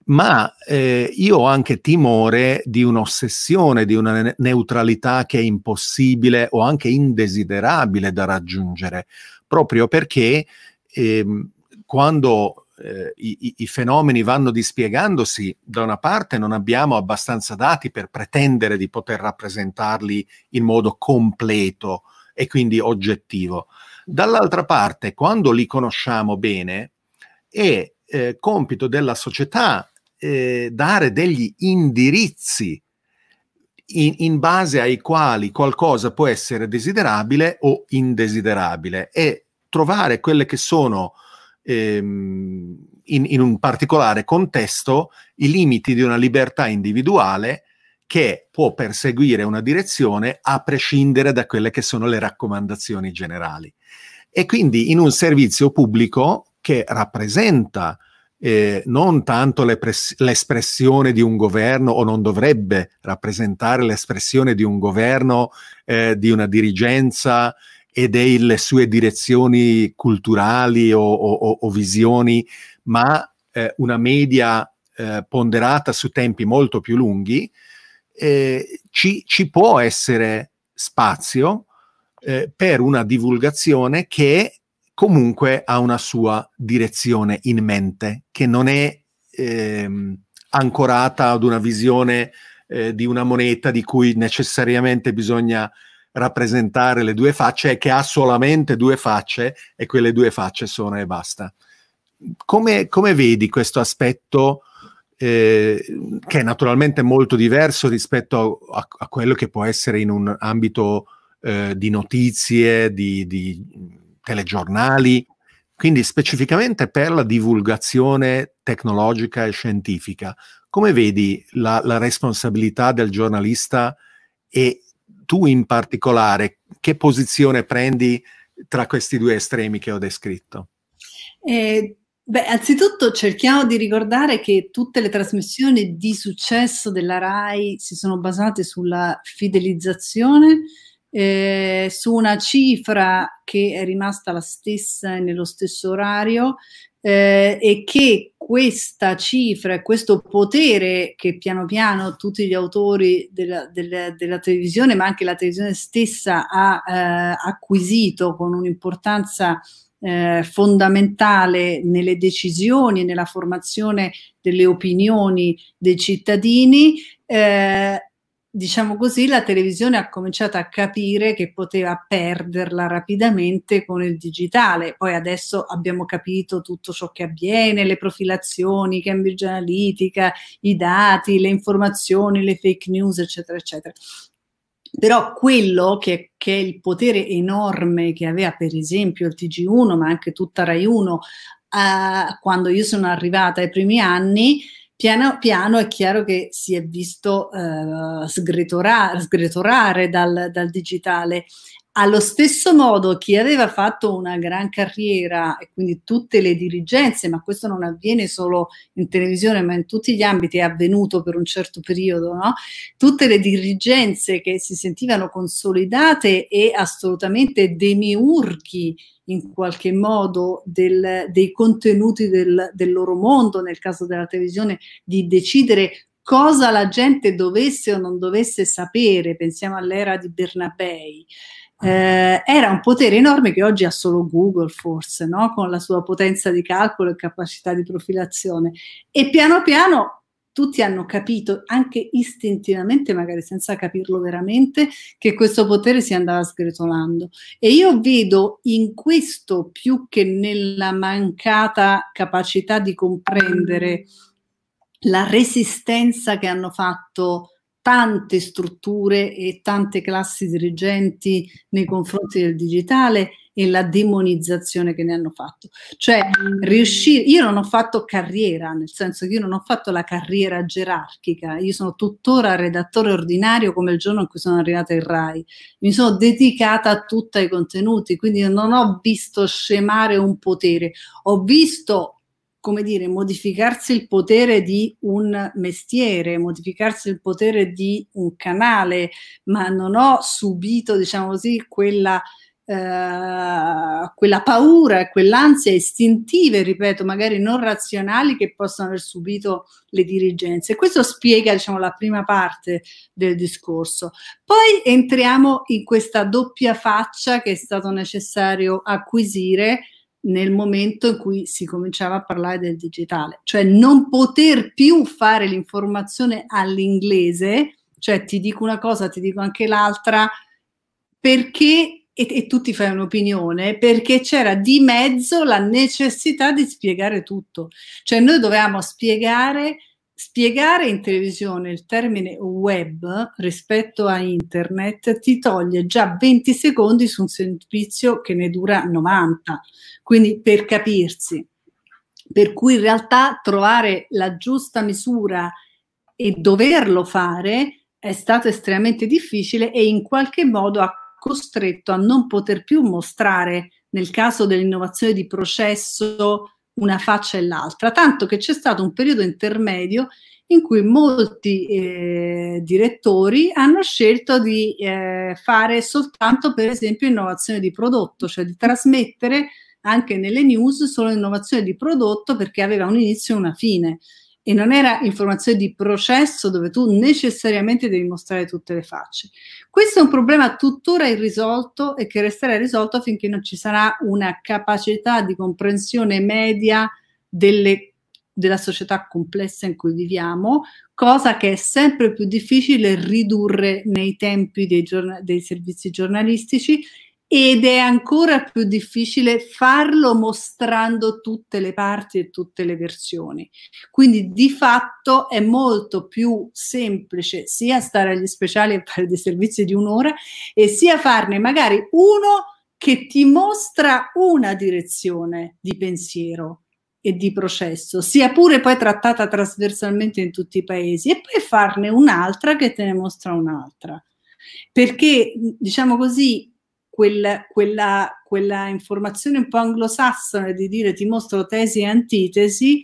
Speaker 1: Ma eh, io ho anche timore di un'ossessione, di una ne- neutralità che è impossibile o anche indesiderabile da raggiungere, proprio perché eh, quando eh, i, i, fenomeni vanno dispiegandosi, da una parte non abbiamo abbastanza dati per pretendere di poter rappresentarli in modo completo e quindi oggettivo. Dall'altra parte, quando li conosciamo bene, è eh, compito della società eh, dare degli indirizzi in, in, base ai quali qualcosa può essere desiderabile o indesiderabile e trovare quelle che sono ehm, in, in un particolare contesto i limiti di una libertà individuale che può perseguire una direzione a prescindere da quelle che sono le raccomandazioni generali. E quindi in un servizio pubblico che rappresenta eh, non tanto l'espressione di un governo o non dovrebbe rappresentare l'espressione di un governo, eh, di una dirigenza e delle sue direzioni culturali o, o, o visioni, ma eh, una media eh, ponderata su tempi molto più lunghi, eh, ci, ci, può essere spazio eh, per una divulgazione che comunque ha una sua direzione in mente, che non è ehm, ancorata ad una visione eh, di una moneta di cui necessariamente bisogna rappresentare le due facce e che ha solamente due facce e quelle due facce sono e basta. Come, come vedi questo aspetto eh, che è naturalmente molto diverso rispetto a, a, quello che può essere in un ambito eh, di notizie, di, di, telegiornali, quindi specificamente per la divulgazione tecnologica e scientifica. Come vedi la, la responsabilità del giornalista e tu in particolare che posizione prendi tra questi due estremi che ho descritto?
Speaker 2: Eh, Beh, anzitutto cerchiamo di ricordare che tutte le trasmissioni di successo della RAI si sono basate sulla fidelizzazione, eh, su una cifra che è rimasta la stessa nello stesso orario eh, e che questa cifra questo potere che piano piano tutti gli autori della, della, della televisione, ma anche la televisione stessa, ha eh, acquisito con un'importanza eh, fondamentale nelle decisioni e nella formazione delle opinioni dei cittadini, eh, diciamo così, la televisione ha cominciato a capire che poteva perderla rapidamente con il digitale. Poi adesso abbiamo capito tutto ciò che avviene, le profilazioni, Cambridge Analytica, i dati, le informazioni, le fake news, eccetera, eccetera. Però quello che, che, è il potere enorme che aveva per esempio il TG1, ma anche tutta Rai 1, eh, quando io sono arrivata ai primi anni, piano piano è chiaro che si è visto eh, sgretorare dal, dal digitale allo stesso modo, chi aveva fatto una gran carriera e quindi tutte le dirigenze, ma questo non avviene solo in televisione, ma in tutti gli ambiti, è avvenuto per un certo periodo, no? Tutte le dirigenze che si sentivano consolidate e assolutamente demiurghi in qualche modo del, dei contenuti del, del loro mondo, nel caso della televisione, di decidere cosa la gente dovesse o non dovesse sapere, pensiamo all'era di Bernabei, eh, era un potere enorme che oggi ha solo Google forse, no? con la sua potenza di calcolo e capacità di profilazione. E piano piano tutti hanno capito, anche istintivamente, magari senza capirlo veramente, che questo potere si andava sgretolando. E io vedo in questo, più che nella mancata capacità di comprendere la resistenza che hanno fatto tante strutture e tante classi dirigenti nei confronti del digitale e la demonizzazione che ne hanno fatto. Cioè, riuscire, io non ho fatto carriera, nel senso che io non ho fatto la carriera gerarchica, io sono tuttora redattore ordinario come il giorno in cui sono arrivata in RAI. Mi sono dedicata tutta ai contenuti, quindi non ho visto scemare un potere, ho visto come dire, modificarsi il potere di un mestiere, modificarsi il potere di un canale, ma non ho subito, diciamo così, quella, eh, quella paura quell'ansia istintive, ripeto, magari non razionali che possono aver subito le dirigenze. Questo spiega, diciamo, la prima parte del discorso. Poi entriamo in questa doppia faccia che è stato necessario acquisire nel momento in cui si cominciava a parlare del digitale, cioè non poter più fare l'informazione all'inglese, cioè ti dico una cosa, ti dico anche l'altra, perché, e, e tu ti fai un'opinione, perché c'era di mezzo la necessità di spiegare tutto, cioè noi dovevamo spiegare Spiegare in televisione il termine web rispetto a internet ti toglie già 20 secondi su un servizio che ne dura 90. Quindi per capirsi. Per cui in realtà trovare la giusta misura e doverlo fare è stato estremamente difficile e in qualche modo ha costretto a non poter più mostrare, nel caso dell'innovazione di processo, una faccia e l'altra, tanto che c'è stato un periodo intermedio in cui molti eh, direttori hanno scelto di eh, fare soltanto, per esempio, innovazione di prodotto, cioè di trasmettere anche nelle news solo innovazione di prodotto perché aveva un inizio e una fine e non era informazione di processo dove tu necessariamente devi mostrare tutte le facce. Questo è un problema tuttora irrisolto e che resterà risolto finché non ci sarà una capacità di comprensione media delle, della società complessa in cui viviamo, cosa che è sempre più difficile ridurre nei tempi dei, giorn- dei servizi giornalistici ed è ancora più difficile farlo mostrando tutte le parti e tutte le versioni. Quindi di fatto è molto più semplice sia stare agli speciali e fare dei servizi di un'ora e sia farne magari uno che ti mostra una direzione di pensiero e di processo, sia pure poi trattata trasversalmente in tutti i paesi e poi farne un'altra che te ne mostra un'altra. Perché, diciamo così, quella, quella, quella informazione un po' anglosassone di dire ti mostro tesi e antitesi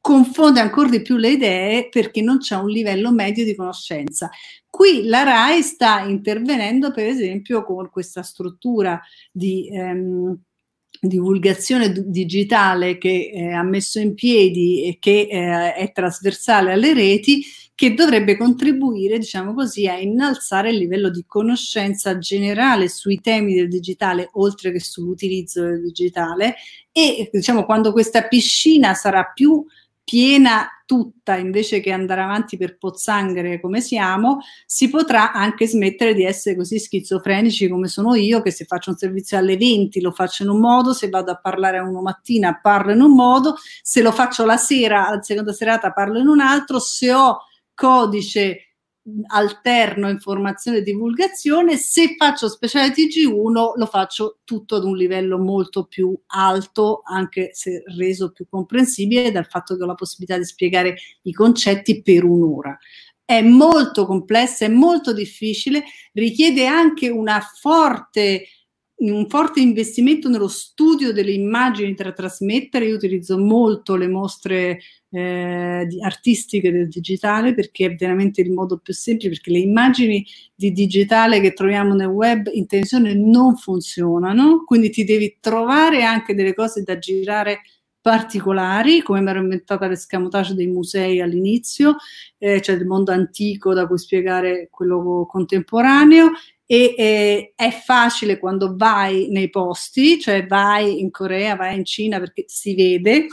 Speaker 2: confonde ancora di più le idee perché non c'è un livello medio di conoscenza. Qui la RAI sta intervenendo, per esempio, con questa struttura di ehm, divulgazione digitale che eh, ha messo in piedi e che eh, è trasversale alle reti che dovrebbe contribuire, diciamo così, a innalzare il livello di conoscenza generale sui temi del digitale, oltre che sull'utilizzo del digitale. E diciamo quando questa piscina sarà più piena tutta invece che andare avanti per pozzanghere come siamo, si potrà anche smettere di essere così schizofrenici come sono io, che se faccio un servizio alle 20 lo faccio in un modo, se vado a parlare a uno mattina parlo in un modo, se lo faccio la sera, alla seconda serata parlo in un altro, se ho codice alterno informazione e divulgazione, se faccio speciale TG1 lo faccio tutto ad un livello molto più alto, anche se reso più comprensibile dal fatto che ho la possibilità di spiegare i concetti per un'ora. è molto complessa, è molto difficile, richiede anche una forte un forte investimento nello studio delle immagini da trasmettere. Io utilizzo molto le mostre eh, artistiche del digitale perché è veramente il modo più semplice, perché le immagini di digitale che troviamo nel web in televisione non funzionano, quindi ti devi trovare anche delle cose da girare particolari, come mi ero inventata l'escamotage dei musei all'inizio, eh, cioè del mondo antico da cui spiegare quello contemporaneo, e eh, è facile quando vai nei posti, cioè vai in Corea, vai in Cina perché si vede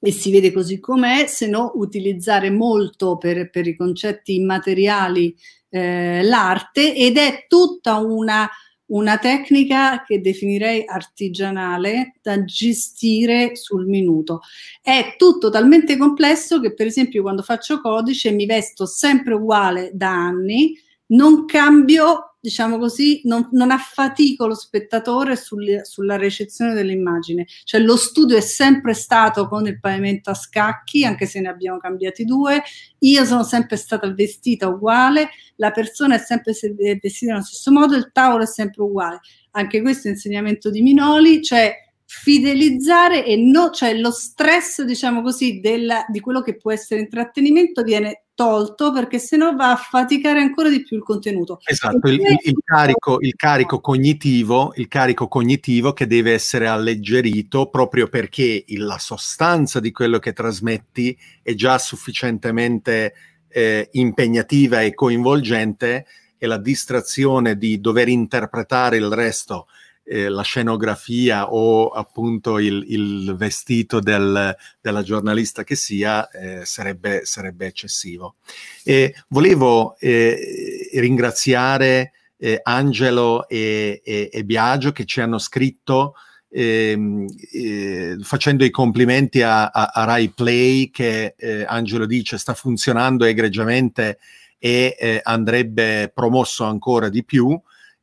Speaker 2: e si vede così com'è, se no utilizzare molto per, per i concetti immateriali eh, l'arte ed è tutta una, una tecnica che definirei artigianale da gestire sul minuto. È tutto talmente complesso che per esempio quando faccio codice mi vesto sempre uguale da anni, non cambio, diciamo così, non, non affatico lo spettatore sul, sulla recezione dell'immagine. Cioè lo studio è sempre stato con il pavimento a scacchi, anche se ne abbiamo cambiati due. Io sono sempre stata vestita uguale, la persona è sempre vestita nello stesso modo, il tavolo è sempre uguale. Anche questo è insegnamento di Minoli, cioè fidelizzare e no, cioè lo stress, diciamo così, della, di quello che può essere intrattenimento viene tolto perché sennò va a faticare ancora di più il contenuto.
Speaker 1: Esatto, il, il, carico, il, carico, cognitivo, il carico cognitivo che deve essere alleggerito proprio perché la sostanza di quello che trasmetti è già sufficientemente eh, impegnativa e coinvolgente e la distrazione di dover interpretare il resto eh, la scenografia o appunto il, il vestito del, della giornalista che sia eh, sarebbe, sarebbe, eccessivo. E volevo eh, ringraziare eh, Angelo e, e, e, Biagio che ci hanno scritto ehm, eh, facendo i complimenti a, a, a Rai Play che eh, Angelo dice sta funzionando egregiamente e andrebbe promosso ancora di più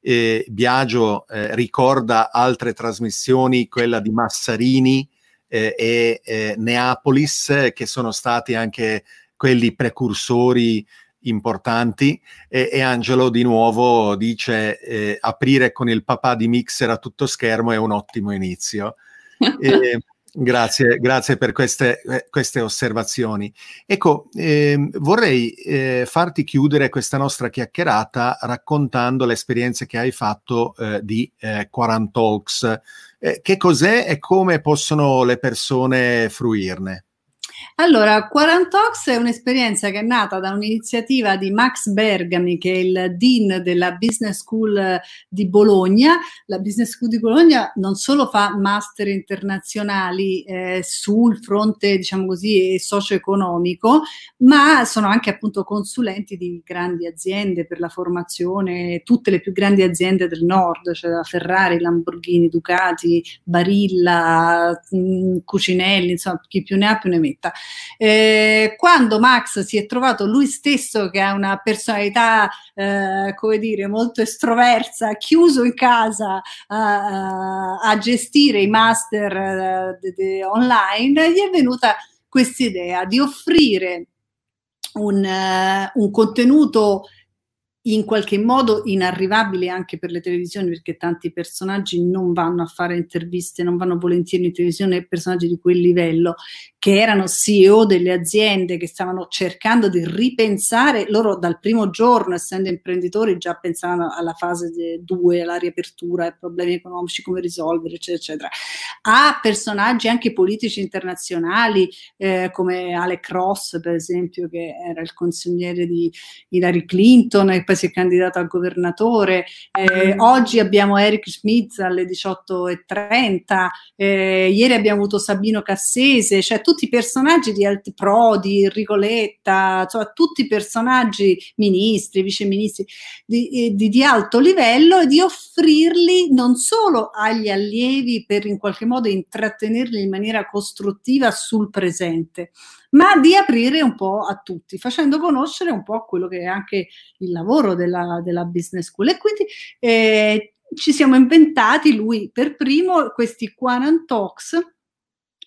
Speaker 1: eh, Biagio eh, ricorda altre trasmissioni, quella di Massarini eh, e eh, Neapolis, che sono stati anche quelli precursori importanti e, e Angelo di nuovo dice eh, aprire con il papà di Mixer a tutto schermo è un ottimo inizio. e, Grazie, grazie per queste, eh, queste osservazioni. Ecco, eh, vorrei eh, farti chiudere questa nostra chiacchierata raccontando le esperienze che hai fatto eh, di eh, Quarant Talks. Eh, che cos'è e come possono le persone fruirne?
Speaker 2: Allora, Quarantox è un'esperienza che è nata da un'iniziativa di Max Bergami, che è il dean della Business School di Bologna. La Business School di Bologna non solo fa master internazionali eh, sul fronte, diciamo così, socio-economico, ma sono anche appunto consulenti di grandi aziende per la formazione, tutte le più grandi aziende del nord, cioè la Ferrari, Lamborghini, Ducati, Barilla, mh, Cucinelli, insomma, chi più ne ha più ne metta. Eh, quando Max si è trovato lui stesso, che ha una personalità, eh, come dire, molto estroversa, chiuso in casa a, a gestire i master uh, de, de online, gli è venuta questa idea di offrire un, uh, un contenuto in qualche modo inarrivabile anche per le televisioni perché tanti personaggi non vanno a fare interviste, non vanno volentieri in televisione personaggi di quel livello che erano CEO delle aziende che stavano cercando di ripensare, loro dal primo giorno, essendo imprenditori, già pensavano alla fase 2, alla riapertura, ai problemi economici, come risolvere, eccetera, eccetera, a personaggi anche politici internazionali, eh, come Alec Ross, per esempio, che era il consigliere di Hillary Clinton e poi si è candidato a governatore. Eh, oggi abbiamo Eric Schmitz alle 18.30, eh, ieri abbiamo avuto Sabino Cassese, cioè tutti i personaggi di Alt Prodi, Ricoletta, insomma, tutti i personaggi ministri, viceministri di, eh, di, di alto livello e di offrirli non solo agli allievi per in qualche modo intrattenerli in maniera costruttiva sul presente, ma di aprire un po' a tutti, facendo conoscere un po' quello che è anche il lavoro della, della business school. E quindi eh, ci siamo inventati, lui per primo, questi 40 talks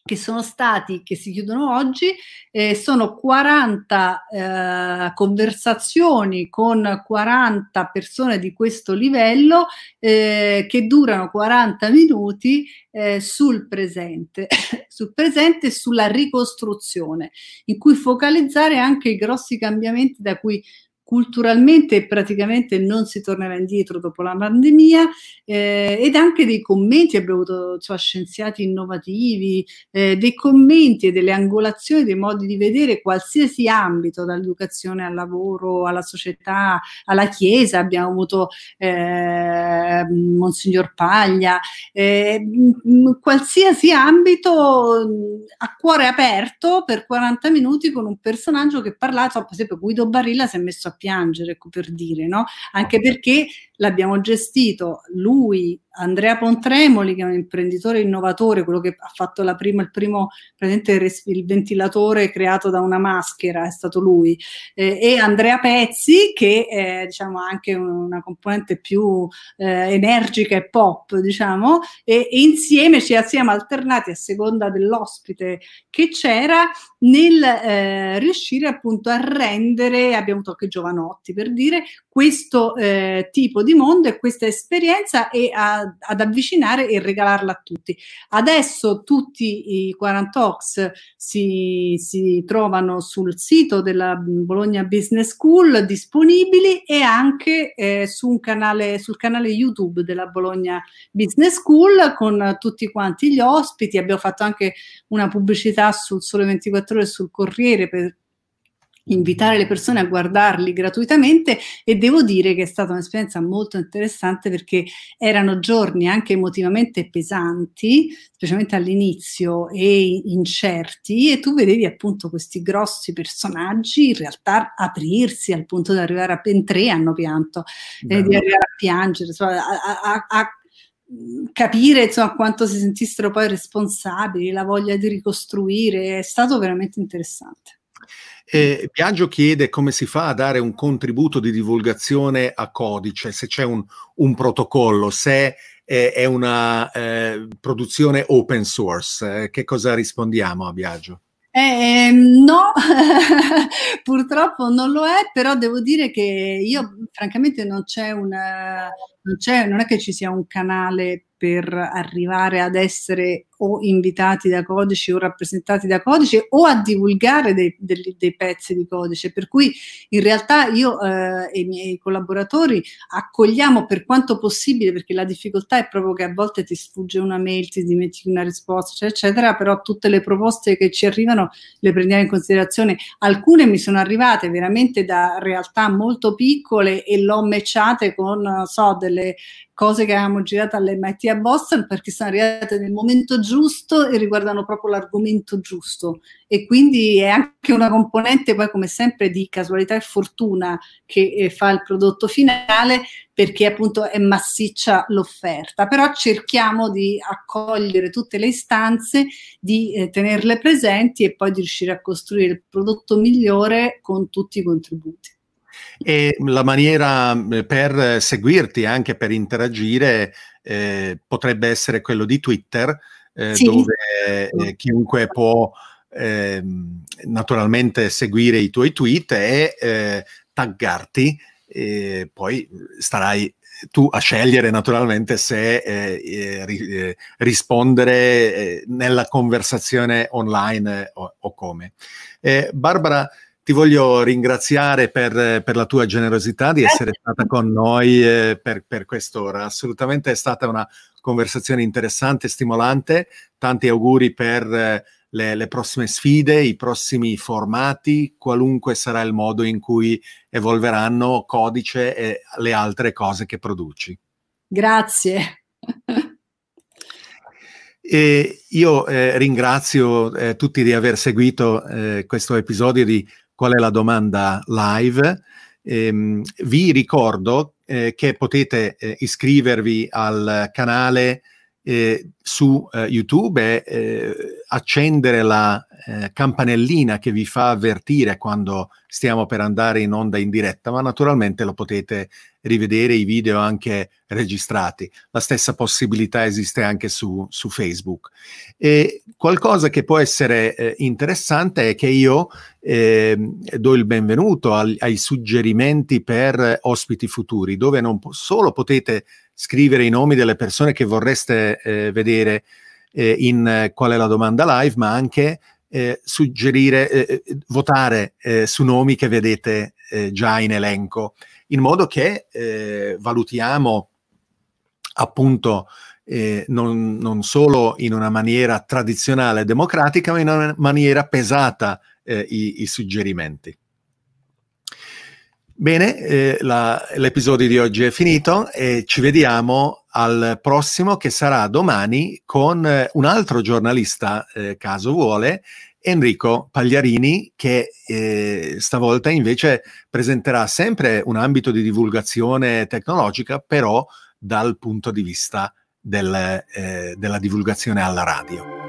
Speaker 2: che sono stati, che si chiudono oggi, eh, sono 40 eh, conversazioni con 40 persone di questo livello eh, che durano 40 minuti eh, sul presente, sul presente e sulla ricostruzione, in cui focalizzare anche i grossi cambiamenti da cui culturalmente praticamente non si tornerà indietro dopo la pandemia eh, ed anche dei commenti, abbiamo avuto cioè, scienziati innovativi, eh, dei commenti e delle angolazioni dei modi di vedere qualsiasi ambito, dall'educazione al lavoro, alla società, alla Chiesa, abbiamo avuto eh, Monsignor Paglia, eh, qualsiasi ambito a cuore aperto per 40 minuti con un personaggio che parlava, per esempio Guido Barilla si è messo a piangere, per dire, no? Anche perché l'abbiamo gestito lui, Andrea Pontremoli, che è un imprenditore innovatore, quello che ha fatto la prima, il primo, il ventilatore creato da una maschera, è stato lui, eh, e Andrea Pezzi, che è diciamo, anche una componente più eh, energica e pop, diciamo, e, e, insieme ci siamo alternati a seconda dell'ospite che c'era nel eh, riuscire appunto a rendere, abbiamo avuto anche giovanotti per dire, questo eh, tipo di mondo e questa esperienza e a, ad avvicinare e regalarla a tutti. Adesso tutti i 40 Ox si, si trovano sul sito della Bologna Business School disponibili e anche eh, su un canale, sul canale YouTube della Bologna Business School con tutti quanti gli ospiti. Abbiamo fatto anche una pubblicità sul Sole 24 Ore e sul Corriere per invitare le persone a guardarli gratuitamente e devo dire che è stata un'esperienza molto interessante perché erano giorni anche emotivamente pesanti, specialmente all'inizio e incerti e tu vedevi appunto questi grossi personaggi in realtà aprirsi al punto di arrivare a in tre hanno pianto, eh, di arrivare a piangere, insomma, a, a, a capire insomma, quanto si sentissero poi responsabili, la voglia di ricostruire, è stato veramente interessante.
Speaker 1: Eh, Biagio chiede come si fa a dare un contributo di divulgazione a codice, se c'è un, un protocollo, se eh, è una eh, produzione open source. Eh, che cosa rispondiamo a Biagio?
Speaker 2: Eh, no, purtroppo non lo è, però devo dire che io francamente non c'è una, non, c'è, non è che ci sia un canale per arrivare ad essere o invitati da codici o rappresentati da codice o a divulgare dei, dei, dei pezzi di codice. Per cui in realtà io eh, e i miei collaboratori accogliamo per quanto possibile, perché la difficoltà è proprio che a volte ti sfugge una mail, ti dimentichi una risposta, eccetera, eccetera, però tutte le proposte che ci arrivano le prendiamo in considerazione. Alcune mi sono arrivate veramente da realtà molto piccole e l'ho matchate con, so, delle cose che avevamo girato all'MIT a Boston perché sono arrivate nel momento giusto e riguardano proprio l'argomento giusto e quindi è anche una componente poi come sempre di casualità e fortuna che eh, fa il prodotto finale perché appunto è massiccia l'offerta, però cerchiamo di accogliere tutte le istanze, di eh, tenerle presenti e poi di riuscire a costruire il prodotto migliore con tutti i contributi.
Speaker 1: E la maniera eh, per seguirti, anche per interagire, eh, potrebbe essere quello di Twitter, eh, sì. dove eh, chiunque può ehm, naturalmente seguire i tuoi tweet e eh, taggarti, e poi starai tu a scegliere naturalmente se eh, eh, rispondere eh, nella conversazione online o, o come. Barbara, ti voglio ringraziare per, per, la tua generosità di essere stata con noi eh, per, per quest'ora. Assolutamente è stata una conversazione interessante, stimolante. Tanti auguri per eh, le, le, prossime sfide, i prossimi formati, qualunque sarà il modo in cui evolveranno codice e le altre cose che produci.
Speaker 2: Grazie.
Speaker 1: E io eh, ringrazio eh, tutti di aver seguito eh, questo episodio di qual è la domanda live. Ehm, vi ricordo eh, che potete eh, iscrivervi al canale eh, su eh, YouTube e eh, accendere la eh, campanellina che vi fa avvertire quando stiamo per andare in onda in diretta, ma naturalmente lo potete rivedere i video anche registrati. La stessa possibilità esiste anche su, su Facebook. E qualcosa che può essere eh, interessante è che io eh, do il benvenuto al, ai suggerimenti per ospiti futuri, dove non po- solo potete scrivere i nomi delle persone che vorreste eh, vedere eh, in eh, qual è la domanda live, ma anche eh, suggerire, eh, eh, votare eh, su nomi che vedete eh, già in elenco, in modo che eh, valutiamo appunto non, non, solo in una maniera tradizionale democratica, ma in una maniera pesata i, i, suggerimenti. Bene, eh, la, l'episodio di oggi è finito e ci vediamo al prossimo che sarà domani con eh, un altro giornalista, eh, caso vuole, Enrico Pagliarini, che eh, stavolta invece presenterà sempre un ambito di divulgazione tecnologica, però dal punto di vista del, eh, della divulgazione alla radio.